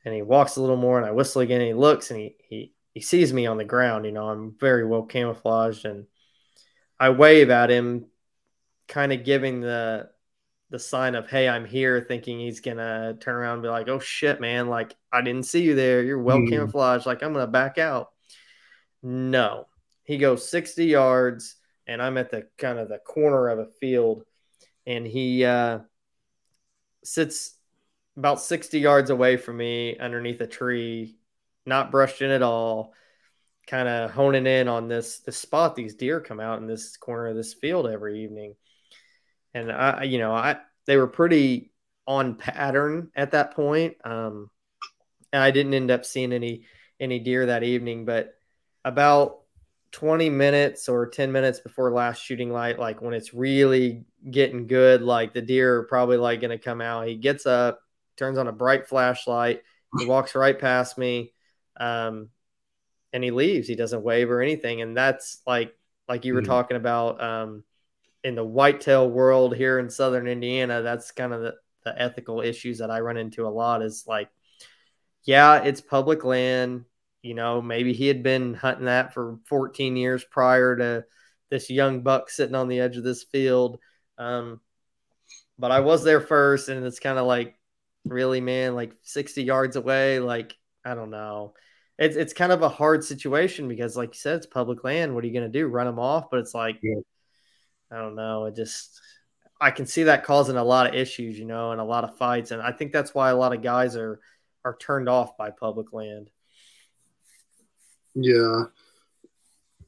And he walks a little more and I whistle again. And he looks and he, he, he sees me on the ground. You know, I'm very well camouflaged. And I wave at him, kind of giving the the sign of hey i'm here thinking he's gonna turn around and be like oh shit man like i didn't see you there you're well mm. camouflaged like i'm gonna back out no he goes 60 yards and i'm at the kind of the corner of a field and he uh, sits about 60 yards away from me underneath a tree not brushed in at all kind of honing in on this this spot these deer come out in this corner of this field every evening and I, you know, I they were pretty on pattern at that point. Um, and I didn't end up seeing any any deer that evening, but about 20 minutes or 10 minutes before last shooting light, like when it's really getting good, like the deer are probably like going to come out. He gets up, turns on a bright flashlight, he walks right past me, um, and he leaves. He doesn't wave or anything, and that's like like you were mm-hmm. talking about. Um, in the whitetail world here in southern Indiana, that's kind of the, the ethical issues that I run into a lot is like, yeah, it's public land. You know, maybe he had been hunting that for 14 years prior to this young buck sitting on the edge of this field. Um, but I was there first, and it's kind of like, really, man, like 60 yards away. Like, I don't know. It's, it's kind of a hard situation because, like you said, it's public land. What are you going to do? Run them off? But it's like, yeah I don't know. It just I can see that causing a lot of issues, you know, and a lot of fights, and I think that's why a lot of guys are are turned off by public land. Yeah.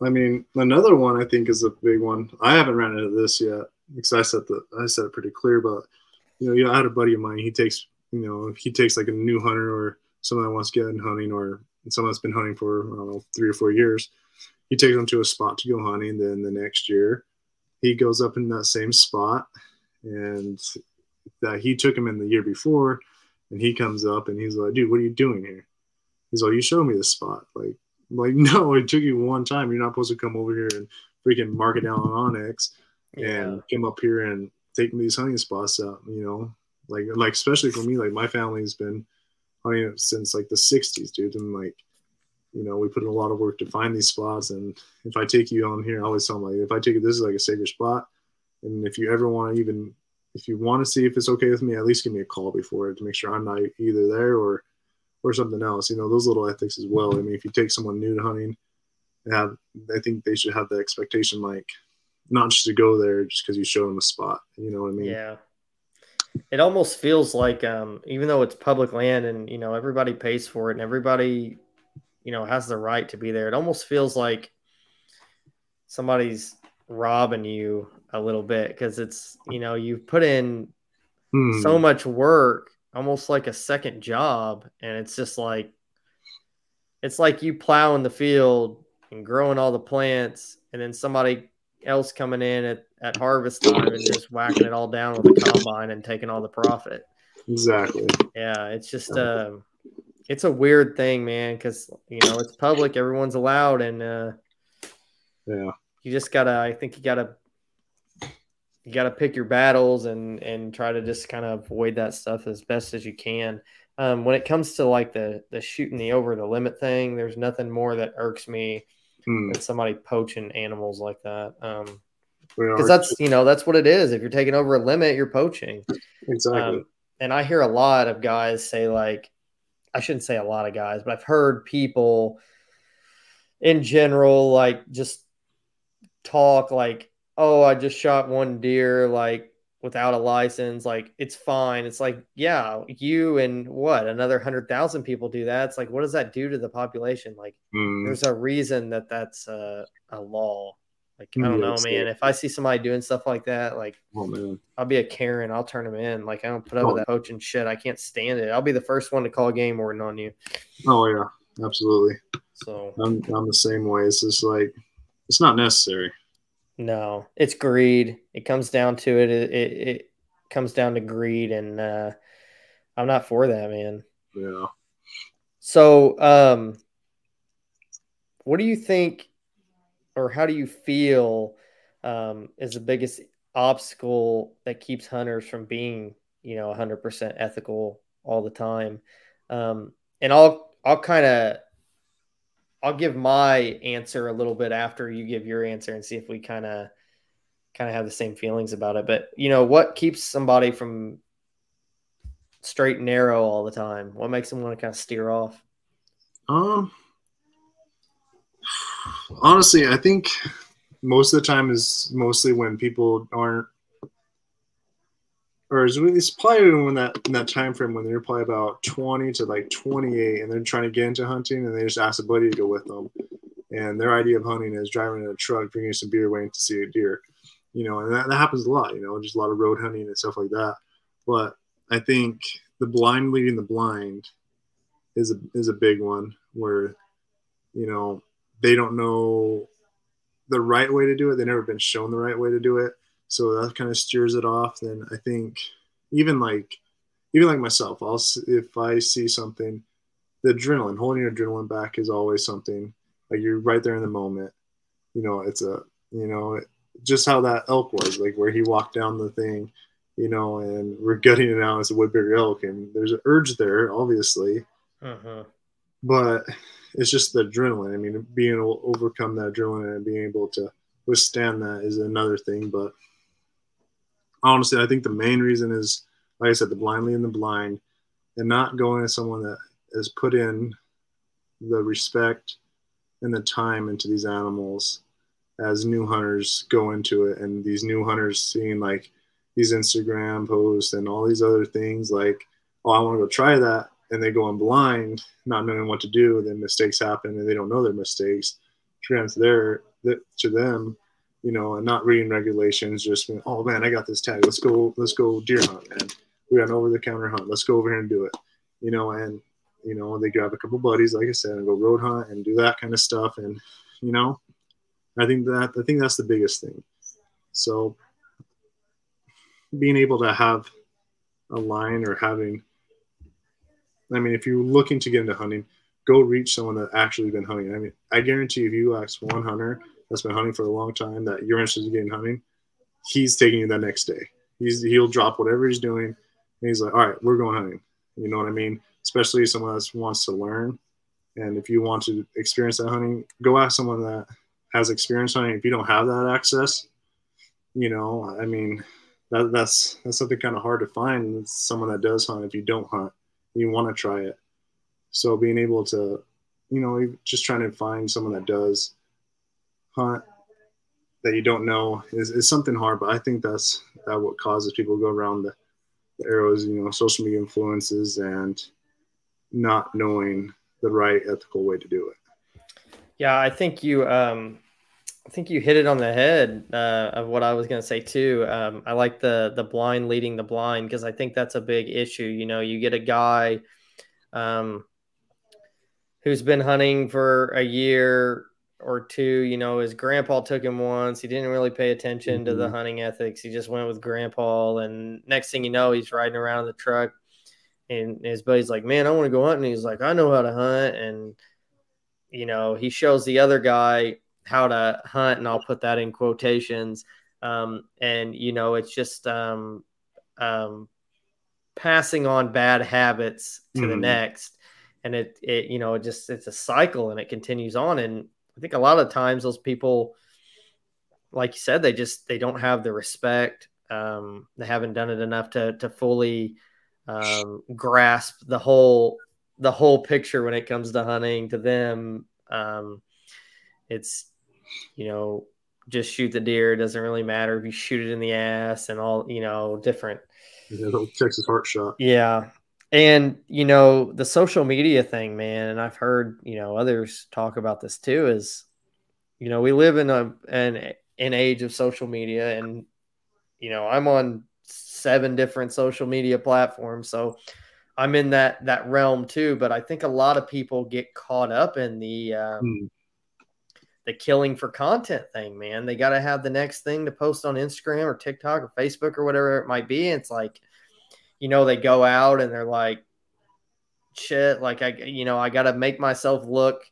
I mean, another one I think is a big one. I haven't ran into this yet because I said the I said it pretty clear, but you know, I had a buddy of mine. He takes you know if he takes like a new hunter or someone that wants to get in hunting or someone that's been hunting for I don't know three or four years, he takes them to a spot to go hunting. Then the next year, he goes up in that same spot and that he took him in the year before and he comes up and he's like dude what are you doing here he's like you showed me the spot like I'm like no it took you one time you're not supposed to come over here and freaking mark it down on onX yeah. and come up here and take these hunting spots out you know like like especially for me like my family's been hunting since like the 60s, dude. And like, you know, we put in a lot of work to find these spots. And if I take you on here, I always tell them like, if I take it, this is like a sacred spot. And if you ever want to even, if you want to see if it's okay with me, at least give me a call before to make sure I'm not either there or, or something else. You know, those little ethics as well. I mean, if you take someone new to hunting, have I think they should have the expectation like not just to go there just because you show them a spot. You know what I mean? Yeah. It almost feels like um, even though it's public land and you know everybody pays for it and everybody you know has the right to be there, it almost feels like somebody's robbing you a little bit because it's you know you've put in hmm. so much work almost like a second job and it's just like it's like you plowing the field and growing all the plants and then somebody else coming in at, at harvest time and just whacking it all down with a combine and taking all the profit. Exactly. Yeah it's just uh it's a weird thing man because you know it's public everyone's allowed and uh yeah. you just gotta i think you gotta you got to pick your battles and and try to just kind of avoid that stuff as best as you can. Um, when it comes to like the the shooting the over the limit thing, there's nothing more that irks me hmm. than somebody poaching animals like that. Um, because that's you know that's what it is. If you're taking over a limit, you're poaching. Exactly. Um, and I hear a lot of guys say like, I shouldn't say a lot of guys, but I've heard people in general like just talk like oh, I just shot one deer like without a license, like it's fine. It's like, yeah, you and what another hundred thousand people do that. It's like, what does that do to the population? Like, mm. there's a reason that that's a, a law. Like, I don't know, man. If I see somebody doing stuff like that, like, oh, man. I'll be a Karen. I'll turn them in. Like, I don't put up oh. with that poaching shit. I can't stand it. I'll be the first one to call game warden on you. Oh, yeah, absolutely. So I'm, I'm the same way. It's just like, it's not necessary. No, it's greed. It comes down to it. It, it, it comes down to greed, and uh, I'm not for that, man. Yeah. So, um, what do you think, or how do you feel, um, is the biggest obstacle that keeps hunters from being, you know, 100% ethical all the time? Um, and I'll I'll kind of I'll give my answer a little bit after you give your answer and see if we kind of kind of have the same feelings about it. But you know, what keeps somebody from straight and narrow all the time? What makes them want to kind of steer off? Um, honestly, I think most of the time is mostly when people aren't or it's probably when that in that time frame when they're probably about 20 to like 28 and they're trying to get into hunting and they just ask a buddy to go with them. And their idea of hunting is driving in a truck bringing some beer waiting to see a deer you know and that, that happens a lot you know just a lot of road hunting and stuff like that. But i think the blind leading the blind is a is a big one where you know they don't know the right way to do it. They've never been shown the right way to do it so that kind of steers it off then i think even like even like myself i'll if i see something the adrenaline holding your adrenaline back is always something like you're right there in the moment you know it's a you know just how that elk was like where he walked down the thing you know and we're gutting it out as a woodbury elk and there's an urge there obviously uh-huh. but it's just the adrenaline i mean being able to overcome that adrenaline and being able to withstand that is another thing but honestly, I think the main reason is, like I said, the blindly and the blind, and not going to someone that has put in the respect and the time into these animals as new hunters go into it, and these new hunters seeing like these Instagram posts and all these other things, like, oh, I want to go try that, and they go in blind, not knowing what to do, then mistakes happen, and they don't know their mistakes. Trans there to them you know, and not reading regulations, just oh man, I got this tag. Let's go, let's go deer hunt, and We got an over the counter hunt. Let's go over here and do it. You know, and you know, they grab a couple buddies, like I said, and go road hunt and do that kind of stuff. And, you know, I think that I think that's the biggest thing. So being able to have a line or having I mean, if you're looking to get into hunting, go reach someone that actually been hunting. I mean, I guarantee if you ask one hunter that's been hunting for a long time that you're interested in getting hunting, he's taking you that next day. He's he'll drop whatever he's doing, and he's like, "All right, we're going hunting." You know what I mean? especially someone that wants to learn. And if you want to experience that hunting, go ask someone that has experience hunting. If you don't have that access, you know, I mean, that, that's that's something kind of hard to find. Someone that does hunt. If you don't hunt, you want to try it. So being able to, you know, just trying to find someone that does hunt that you don't know is, is something hard. But I think that's that what causes people to go around the, the arrows, you know, social media influences and not knowing the right ethical way to do it. Yeah, I think you um I think you hit it on the head uh, of what I was going to say too. Um, I like the the blind leading the blind because I think that's a big issue. You know, you get a guy um, who's been hunting for a year or two. You know, his grandpa took him once. He didn't really pay attention mm-hmm. to the mm-hmm. hunting ethics. He just went with grandpa, and next thing you know, he's riding around in the truck, and his buddy's like, "Man, I want to go hunting." He's like, "I know how to hunt," and you know, he shows the other guy how to hunt, and I'll put that in quotations. Um, and you know, it's just um, um, passing on bad habits to mm-hmm. the next, and it it you know it just it's a cycle and it continues on. And I think a lot of times those people, like you said, they just they don't have the respect. Um, they haven't done it enough to to fully um, grasp the whole the whole picture when it comes to hunting. To them, um, it's you know, just shoot the deer. It doesn't really matter if you shoot it in the ass and all, you know, different. Yeah, Texas heart shot. Yeah. And, you know, the social media thing, man, and I've heard, you know, others talk about this too, is, you know, we live in a an an age of social media and, you know, I'm on seven different social media platforms. So I'm in that that realm too. But I think a lot of people get caught up in the um, mm the killing for content thing, man. They got to have the next thing to post on Instagram or TikTok or Facebook or whatever it might be. And it's like, you know, they go out and they're like, shit, like I, you know, I got to make myself look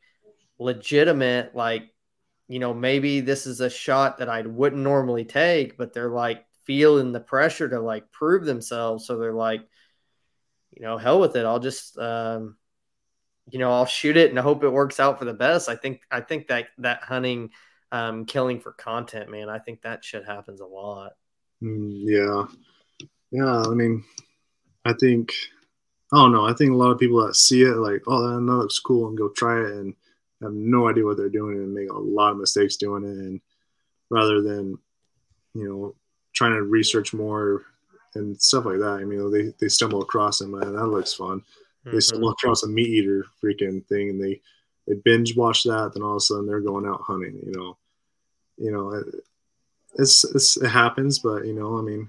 legitimate. Like, you know, maybe this is a shot that I wouldn't normally take, but they're like feeling the pressure to like prove themselves. So they're like, you know, hell with it. I'll just, um, you know, I'll shoot it and I hope it works out for the best. I think I think that that hunting, um, killing for content, man, I think that shit happens a lot. Mm, yeah, yeah. I mean, I think I don't know. I think a lot of people that see it like, oh, that looks cool, and go try it, and have no idea what they're doing, and make a lot of mistakes doing it, and rather than, you know, trying to research more and stuff like that. I mean, they they stumble across it, man. That looks fun mm-hmm. they stumble across a MeatEater freaking thing and they they binge watch that then all of a sudden they're going out hunting you know you know it, it's, it's it happens but you know i mean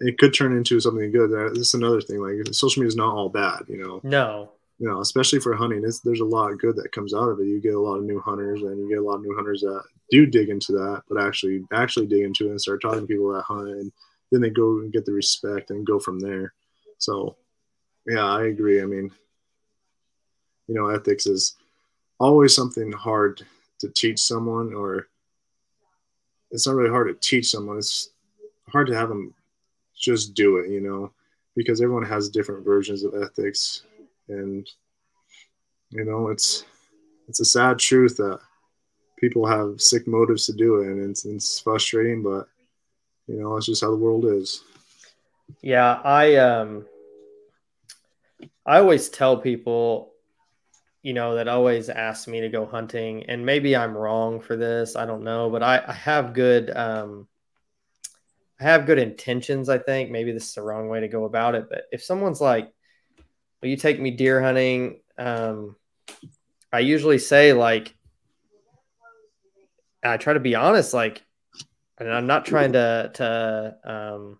it could turn into something good. Uh, That's another thing like social media is not all bad you know? No. You know especially for hunting it's, there's a lot of good that comes out of it. You get a lot of new hunters and you get a lot of new hunters that do dig into that but actually actually dig into it and start talking to people that hunt and then they go and get the respect and go from there. So yeah, I agree. I mean, you know, ethics is always something hard to teach someone, or it's not really hard to teach someone. It's hard to have them just do it, you know, because everyone has different versions of ethics, and you know, it's it's a sad truth that people have sick motives to do it, and it's, it's frustrating, but you know, it's just how the world is. Yeah, I um I always tell people, you know, that always ask me to go hunting, and maybe I'm wrong for this. I don't know, but I, I have good, um, have good intentions. I think maybe this is the wrong way to go about it, but if someone's like, "Will you take me deer hunting?" Um, I usually say like, I try to be honest, like, and I'm not trying to to um,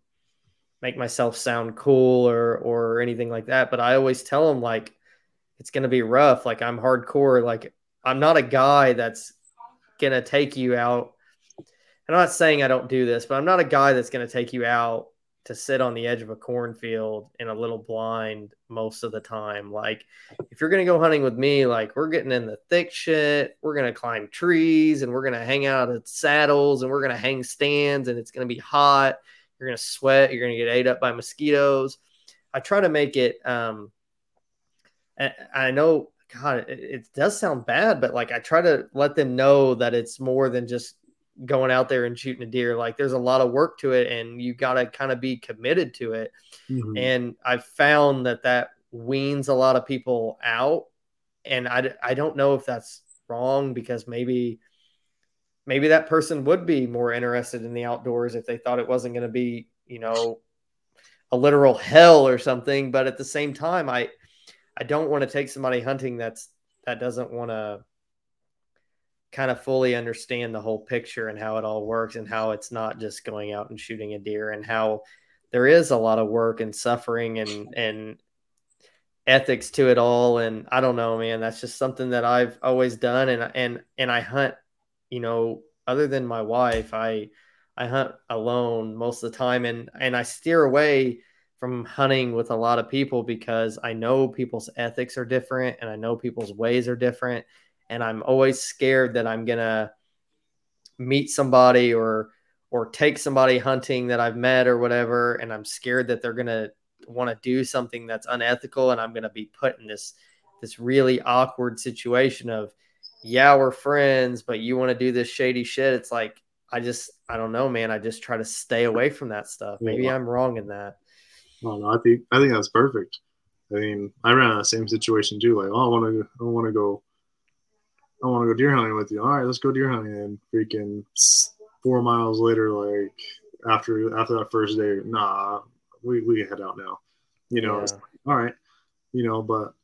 make myself sound cool or or anything like that. But I always tell them like it's gonna be rough. Like I'm hardcore. Like I'm not a guy that's gonna take you out. I'm not saying I don't do this, but I'm not a guy that's gonna take you out to sit on the edge of a cornfield in a little blind most of the time. Like if you're gonna go hunting with me, like we're getting in the thick shit, we're gonna climb trees and we're gonna hang out at saddles and we're gonna hang stands and it's gonna be hot you're going to sweat. You're going to get ate up by mosquitoes. I try to make it. Um, I know, God, it, it does sound bad, but like I try to let them know that it's more than just going out there and shooting a deer. Like there's a lot of work to it, and you got to kind of be committed to it. Mm-hmm. And I've found that that weans a lot of people out, and I I don't know if that's wrong because maybe maybe that person would be more interested in the outdoors if they thought it wasn't going to be you know a literal hell or something but at the same time i i don't want to take somebody hunting that's that doesn't want to kind of fully understand the whole picture and how it all works and how it's not just going out and shooting a deer and how there is a lot of work and suffering and and ethics to it all. And I don't know man that's just something that I've always done. And and and I hunt you know other than my wife I I hunt alone most of the time. And and I steer away from hunting with a lot of people because I know people's ethics are different and I know people's ways are different and I'm always scared that I'm going to meet somebody or or take somebody hunting that I've met or whatever and I'm scared that they're going to want to do something that's unethical and I'm going to be put in this this really awkward situation of yeah, we're friends, but you want to do this shady shit. It's like I just I don't know, man. I just try to stay away from that stuff. Maybe yeah. I'm wrong in that. No, no, I think I think that's perfect. I mean, I ran in the same situation too. Like, oh, I want to, I want to go, I want to go deer hunting with you. All right, let's go deer hunting. And freaking four miles later, like after after that first day, nah, we we head out now. You know, yeah. like, all right, you know, but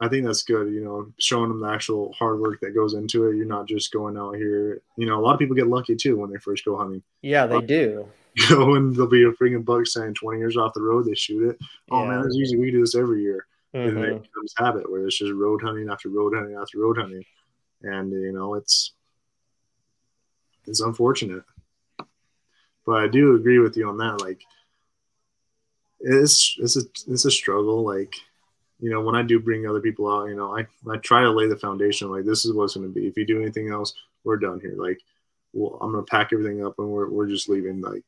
I think that's good. You know, showing them the actual hard work that goes into it. You're not just going out here. You know, a lot of people get lucky too when they first go hunting. Yeah, they um, do. You know, when there'll be a freaking buck saying 20 years off the road, they shoot it. Oh yeah. man, it's easy. We do this every year. Mm-hmm. And it becomes habit where it's just road hunting after road hunting after road hunting. And you know, it's it's unfortunate. But I do agree with you on that. Like it's it's a it's a struggle. Like you know, when I do bring other people out, you know, I, I try to lay the foundation like this is what's going to be. If you do anything else, we're done here. Like, well, I'm going to pack everything up and we're, we're just leaving. Like,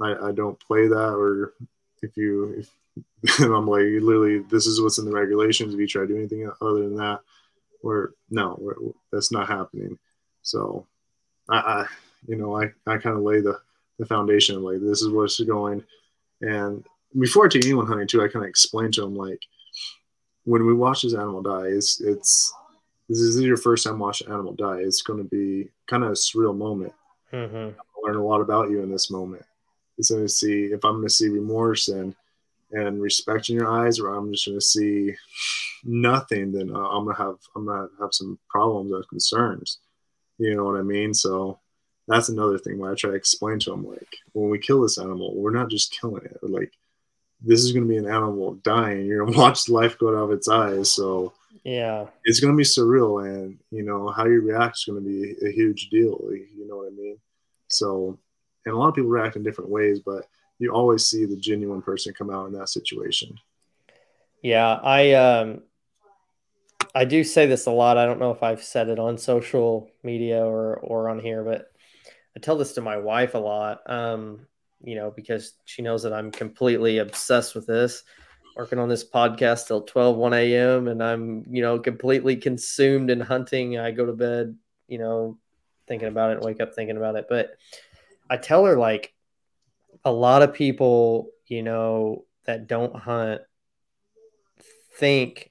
I, I don't play that. Or if you, if I'm like, literally, this is what's in the regulations. If you try to do anything other than that, we're no, we're, that's not happening. So, I, I you know, I, I kind of lay the, the foundation like this is what's going. And before I take anyone hunting too, I kind of explain to them like, when we watch this animal die, it's it's this is your first time watching an animal die. It's going to be kind of a surreal moment. Mm-hmm. learn a lot about you in this moment. It's going to see if I'm going to see remorse and and respect in your eyes, or I'm just going to see nothing. Then uh, I'm going to have I'm going to have some problems and concerns. You know what I mean? So that's another thing where I try to explain to them like when we kill this animal, we're not just killing it. like this is going to be an animal dying. You're going to watch life go out of its eyes. So yeah, it's going to be surreal, and you know how you react is going to be a huge deal. You know what I mean? So, and a lot of people react in different ways, but you always see the genuine person come out in that situation. Yeah, I um, I do say this a lot. I don't know if I've said it on social media or or on here, but I tell this to my wife a lot. Um, you know, because she knows that I'm completely obsessed with this, working on this podcast till 12, 1 a.m. And I'm, you know, completely consumed in hunting. I go to bed, you know, thinking about it, wake up thinking about it. But I tell her, like, a lot of people, you know, that don't hunt think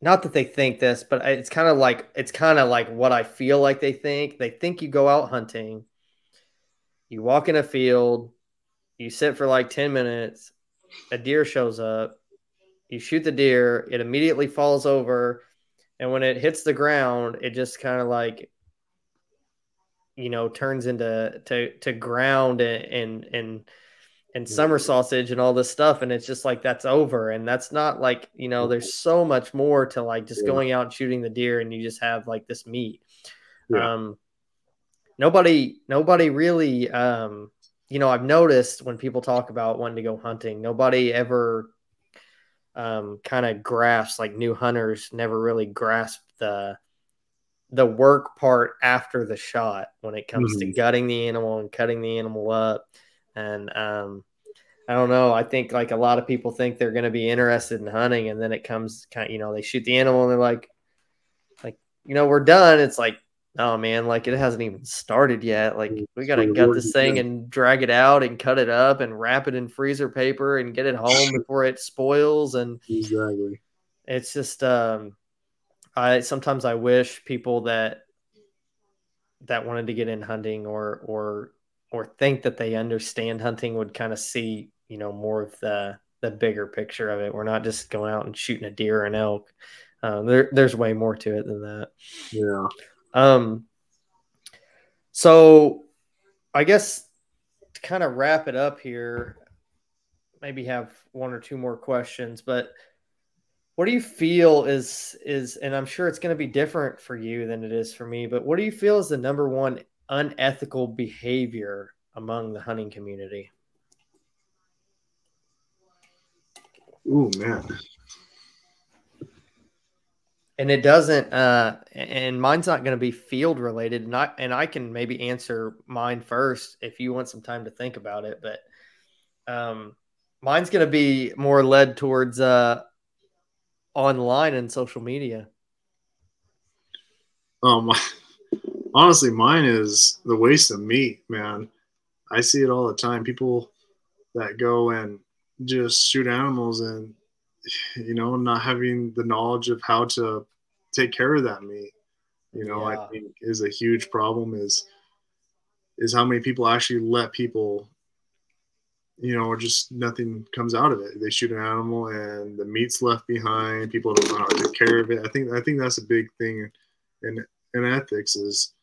not that they think this, but it's kind of like it's kind of like what I feel like they think. They think you go out hunting, you walk in a field, you sit for like 10 minutes, a deer shows up, you shoot the deer, it immediately falls over, and when it hits the ground, it just kind of like you know turns into to to ground and and and summer sausage and all this stuff and it's just like that's over. And that's not like you know there's so much more to like just going out and shooting the deer and you just have like this meat. Yeah. um nobody nobody really um you know, I've noticed when people talk about wanting to go hunting, nobody ever um, kind of grasps like new hunters never really grasp the the work part after the shot when it comes mm-hmm. to gutting the animal and cutting the animal up and um, I don't know. I think like a lot of people think they're going to be interested in hunting, and then it comes kind of, you know, they shoot the animal and they're like, like, you know, we're done. It's like, oh man, like it hasn't even started yet. Like we got to gut this thing and drag it out and cut it up and wrap it in freezer paper and get it home before it spoils. And exactly, it's just, um, I sometimes I wish people that that wanted to get in hunting or or or think that they understand hunting would kind of see you know more of the the bigger picture of it. We're not just going out and shooting a deer or an elk. Uh, there, there's way more to it than that. Yeah. Um. So, I guess to kind of wrap it up here, maybe have one or two more questions, but what do you feel is is and i'm sure it's going to be different for you than it is for me but what do you feel is the number one unethical behavior among the hunting community? Oh man. And it doesn't uh and mine's not going to be field related and I, and I can maybe answer mine first if you want some time to think about it but um mine's going to be more led towards uh online and social media? Um, honestly, mine is the waste of meat, man. I see it all the time. People that go and just shoot animals and you know not having the knowledge of how to take care of that meat you know yeah. i think is a huge problem is is how many people actually let people you know, just nothing comes out of it. They shoot an animal and the meat's left behind. People don't know how to take care of it. I think I think that's a big thing in in ethics is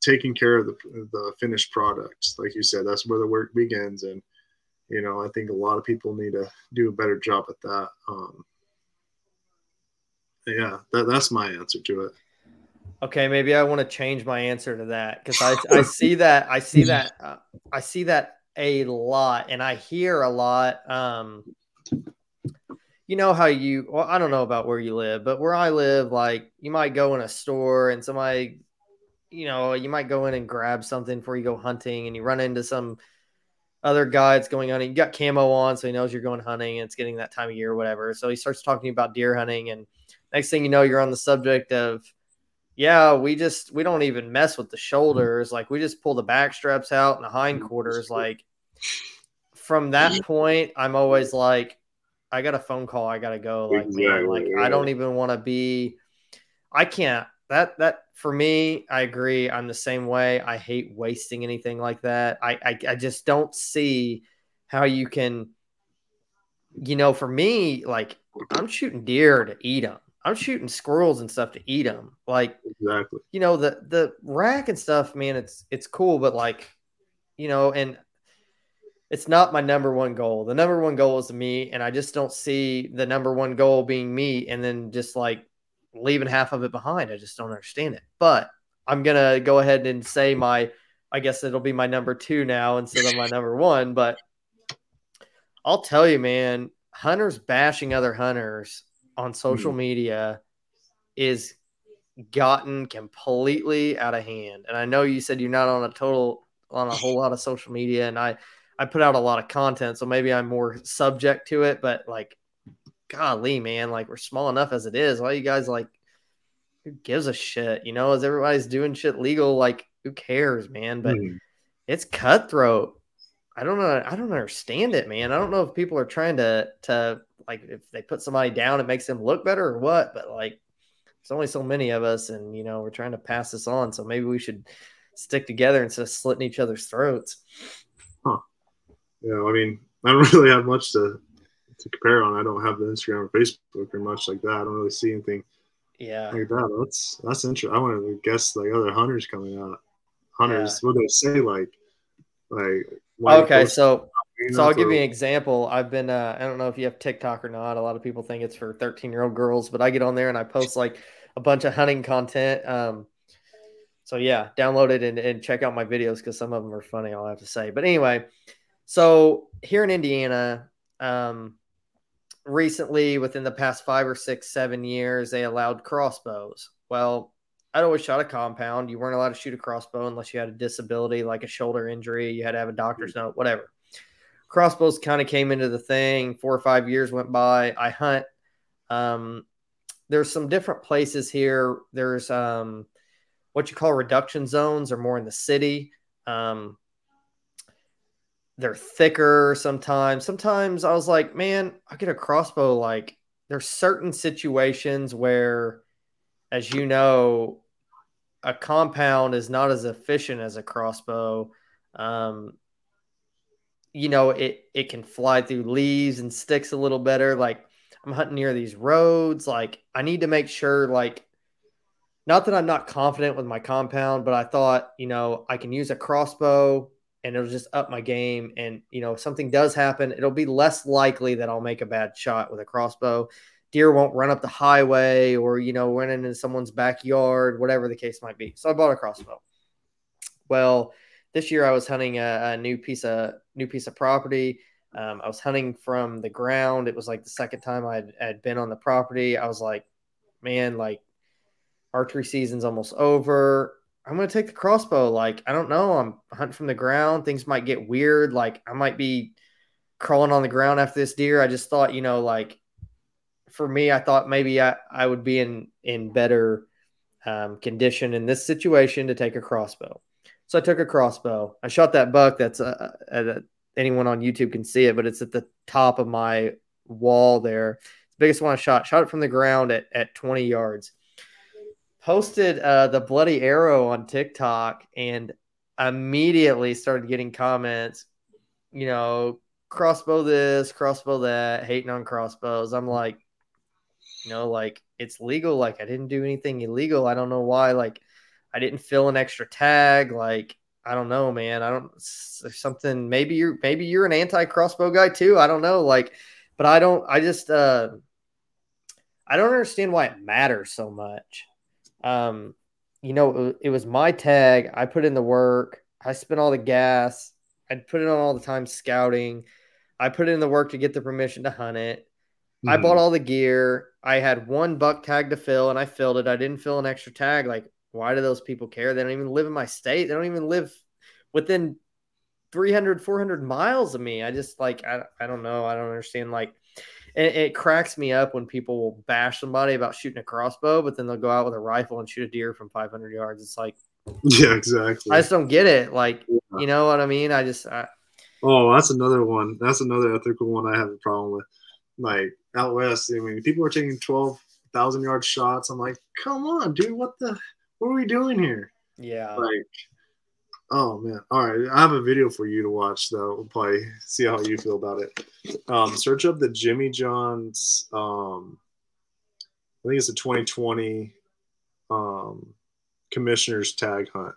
taking care of the the finished products. Like you said, that's where the work begins. And you know, I think a lot of people need to do a better job at that. Um, yeah, that, that's my answer to it. Okay, maybe I want to change my answer to that because I, I see that I see that uh, I see that a lot and I hear a lot. Um, you know how you, well, I don't know about where you live, but where I live, like you might go in a store and somebody, you know, you might go in and grab something before you go hunting and you run into some other guy that's going on. And you got camo on, so he knows you're going hunting and it's getting that time of year or whatever. So he starts talking about deer hunting. And next thing you know, you're on the subject of, yeah, we just we don't even mess with the mm-hmm. shoulders. Like we just pull the back straps out and the hindquarters. Mm-hmm. Like from that mm-hmm. point, I'm always like, I got a phone call. I gotta go. Like, exactly, man, like. I don't even want to be. I can't. That that for me, I agree. I'm the same way. I hate wasting anything like that. I I, I just don't see how you can. You know, for me, like I'm shooting deer to eat them. I'm shooting squirrels and stuff to eat them. Like exactly. You know the the rack and stuff, man. It's it's cool, but like, you know, and it's not my number one goal. The number one goal is me, and I just don't see the number one goal being me and then just like leaving half of it behind. I just don't understand it. But I'm gonna go ahead and say my I guess it'll be my number two now instead of my number one. But I'll tell you, man, hunters bashing other hunters on social mm. media is gotten completely out of hand. And I know you said you're not on a total on a whole lot of social media, and I I put out a lot of content, so maybe I'm more subject to it. But like, golly, man, like we're small enough as it is. Why you guys like? Who gives a shit? You know, as everybody's doing shit legal, like who cares, man? But mm. it's cutthroat. I don't know. I don't understand it, man. I don't know if people are trying to to like if they put somebody down, it makes them look better or what. But like, there's only so many of us, and you know, we're trying to pass this on. So maybe we should stick together instead of slitting each other's throats. Huh know, I mean, I don't really have much to to compare on. I don't have the Instagram or Facebook or much like that. I don't really see anything. Yeah, like that. That's that's interesting. I want to guess like oh, other hunters coming out. Hunters, yeah. what do they say? Like, like. Okay, so so I'll give you an example. I've been uh, I don't know if you have TikTok or not. A lot of people think it's for 13 year old girls, but I get on there and I post like a bunch of hunting content. Um, so yeah, download it and, and check out my videos because some of them are funny. I'll have to say. But anyway, so here in Indiana, um, recently within the past five or six, seven years, they allowed crossbows. Well, I'd always shot a compound. You weren't allowed to shoot a crossbow unless you had a disability like a shoulder injury. You had to have a doctor's note, whatever. crossbows kind of came into the thing. Four or five years went by. I hunt. Um, there's some different places here. There's um, what you call reduction zones, or more in the city. Um, they're thicker sometimes. Sometimes I was like, man, I get a crossbow. Like, there's certain situations where, as you know, a compound is not as efficient as a crossbow. Um, you know, it it can fly through leaves and sticks a little better. Like I'm hunting near these roads. Like I need to make sure, like, not that I'm not confident with my compound, but I thought, you know, I can use a crossbow and it'll just up my game. And you know, if something does happen, it'll be less likely that I'll make a bad shot with a crossbow. Deer won't run up the highway or you know run into someone's backyard, whatever the case might be. So I bought a crossbow. Well, this year I was hunting a, a new piece of new piece of property. Um, I was hunting from the ground. It was like the second time I'd, I'd been on the property. I was like, man, like archery season's almost over. I'm gonna take the crossbow. Like, I don't know. I'm hunting from the ground. Things might get weird. Like, I might be crawling on the ground after this deer. I just thought, you know, like for me, I thought maybe I, I would be in in better um, condition in this situation to take a crossbow. So I took a crossbow. I shot that buck. That's uh, uh, anyone on YouTube can see it, but it's at the top of my wall there. It's the biggest one I shot. Shot it from the ground at, at 20 yards. Posted uh, the bloody arrow on TikTok and immediately started getting comments, you know, crossbow this, crossbow that, hating on crossbows. I'm like, you know, like it's legal. Like I didn't do anything illegal. I don't know why. Like I didn't fill an extra tag. Like, I don't know, man. I don't something. Maybe you're maybe you're an anti crossbow guy too. I don't know. Like, but I don't. I just uh, I don't understand why it matters so much. Um, you know, it, was my tag. I put in the work. I spent all the gas. I put it on all the time scouting. I put in the work to get the permission to hunt it. Mm-hmm. I bought all the gear. I had one buck tag to fill and I filled it. I didn't fill an extra tag. Like, why do those people care? They don't even live in my state. They don't even live within 300, 400 miles of me. I just like, I, I don't know. I don't understand. Like, it, it cracks me up when people will bash somebody about shooting a crossbow, but then they'll go out with a rifle and shoot a deer from 500 yards. It's like, yeah, exactly. I just don't get it. Like, yeah. you know what I mean? I just, I, oh, that's another one. That's another ethical one I have a problem with. Like out west, I mean, people are taking 12,000 yard shots. I'm like, come on, dude, what the? what are we doing here? Yeah. Like, oh man. All right. I have a video for you to watch though. We'll probably see how you feel about it. Um, search up the Jimmy John's um I think it's a 2020 um commissioner's tag hunt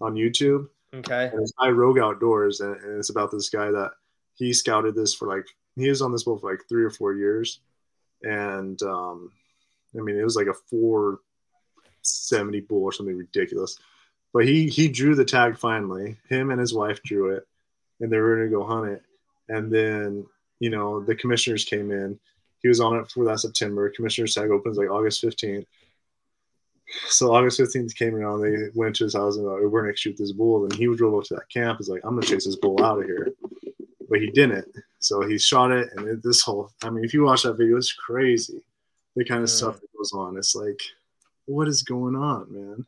on YouTube. Okay. And it's by Rogue Outdoors and, and it's about this guy that he scouted this for like he was on this boat for like three or four years. And um I mean it was like a four 70 bull or something ridiculous. But he he drew the tag finally. Him and his wife drew it, and they were going to go hunt it. And then you know the commissioners came in. He was on it for that September. Commissioner's tag opens like August 15th. So August 15th came around. They went to his house and like, we're going to shoot this bull. And he drove up to that camp. He's like, I'm going to chase this bull out of here. But he didn't. So he shot it. And it, this whole, I mean, if you watch that video, it's crazy. The kind of mm. stuff that goes on. It's like, what is going on, man?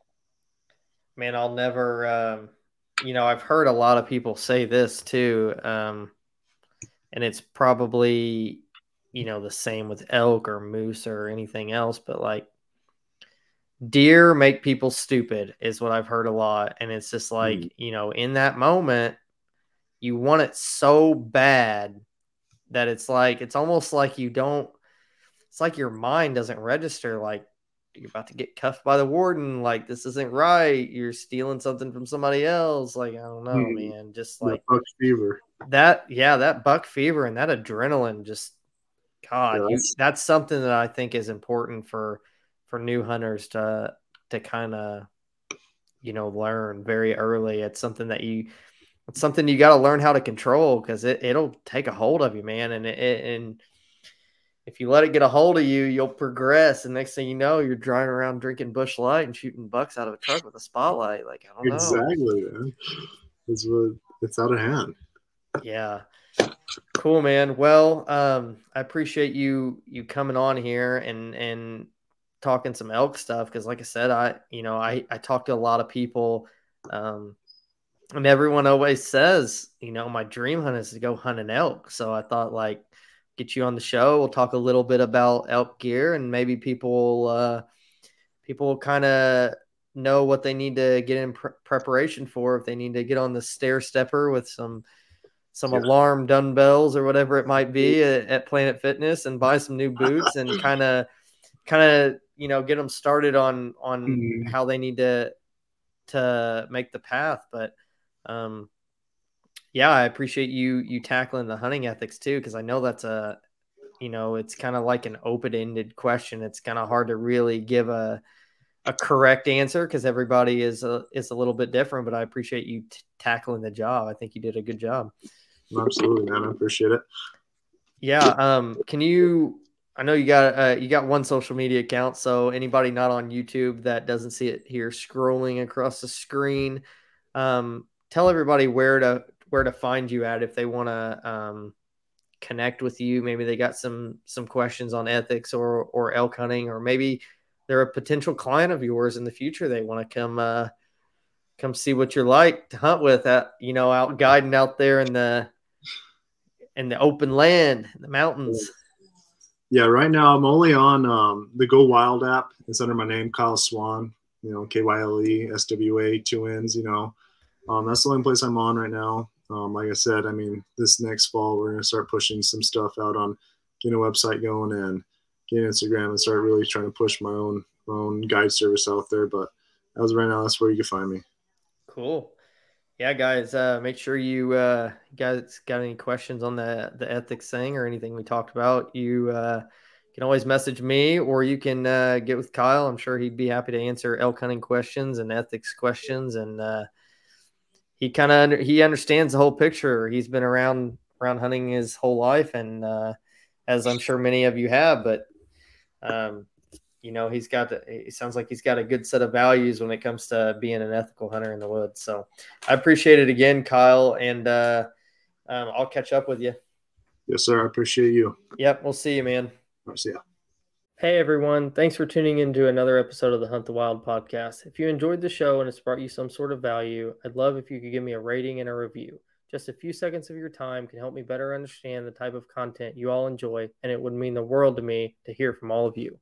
Man, I'll never. Um, you know, I've heard a lot of people say this too, um, and it's probably you know the same with elk or moose or anything else, but like deer make people stupid is what I've heard a lot, and it's just like mm. you know in that moment you want it so bad that it's like it's almost like you don't it's like your mind doesn't register like you're about to get cuffed by the warden. Like this isn't right. You're stealing something from somebody else. Like I don't know, mm. man. Just like buck fever. That yeah, that buck fever and that adrenaline. Just God, yeah, that's... You, that's something that I think is important for for new hunters to to kind of you know learn very early. It's something that you it's something you got to learn how to control because it it'll take a hold of you, man. And it, and if you let it get a hold of you, you'll progress. And next thing you know, you're driving around drinking Busch Light and shooting bucks out of a truck with a spotlight. Like I don't exactly, know. Exactly, man. It's what it's out of hand. Yeah. Cool, man. Well, um, I appreciate you you coming on here and and talking some elk stuff because, like I said, I you know I I talk to a lot of people, um, and everyone always says, you know, my dream hunt is to go hunt an elk. So I thought like get you on the show. We'll talk a little bit about elk gear and maybe people uh, people kind of know what they need to get in preparation for if they need to get on the stair stepper with some some yeah. alarm dumbbells or whatever it might be at, at Planet Fitness and buy some new boots and kind of kind of you know get them started on on mm-hmm. how they need to to make the path but um yeah i appreciate you you tackling the hunting ethics too because i know that's a you know it's kind of like an open-ended question. It's kind of hard to really give a a correct answer because everybody is a, is a little bit different but i appreciate you t- tackling the job. I think you did a good job. Absolutely man i appreciate it. Yeah um can you I know you got uh, you got one social media account, so anybody not on YouTube that doesn't see it here scrolling across the screen, um, tell everybody where to where to find you at if they want to um, connect with you. Maybe they got some some questions on ethics or or elk hunting, or maybe they're a potential client of yours in the future. They want to come uh, come see what you're like to hunt with. At you know, out guiding out there in the in the open land, the mountains. Yeah, right now I'm only on um, the Go Wild app. It's under my name, Kyle Swann. You know, K Y L E S W A, two N's. You know, um, that's the only place I'm on right now. Um, like I said, I mean, this next fall we're gonna start pushing some stuff out on getting a website going and getting Instagram and start really trying to push my own my own guide service out there. But as right now, that's where you can find me. Cool. Yeah, guys, uh, make sure you uh, guys got any questions on the the ethics thing or anything we talked about. You uh, can always message me or you can uh, get with Kyle. I'm sure he'd be happy to answer elk hunting questions and ethics questions. And uh, he kind of under, he understands the whole picture. He's been around around hunting his whole life, and uh, as I'm sure many of you have. But um, you know he's got it sounds like he's got a good set of values when it comes to being an ethical hunter in the woods. So i appreciate it again kyle and uh, um, i'll catch up with you. Yes sir. I appreciate you. Yep we'll see you man. I'll see ya hey everyone. Thanks for tuning in to another episode of the hunt the wild podcast. If you enjoyed the show and it's brought you some sort of value i'd love if you could give me a rating and a review. Just a few seconds of your time can help me better understand the type of content you all enjoy and it would mean the world to me to hear from all of you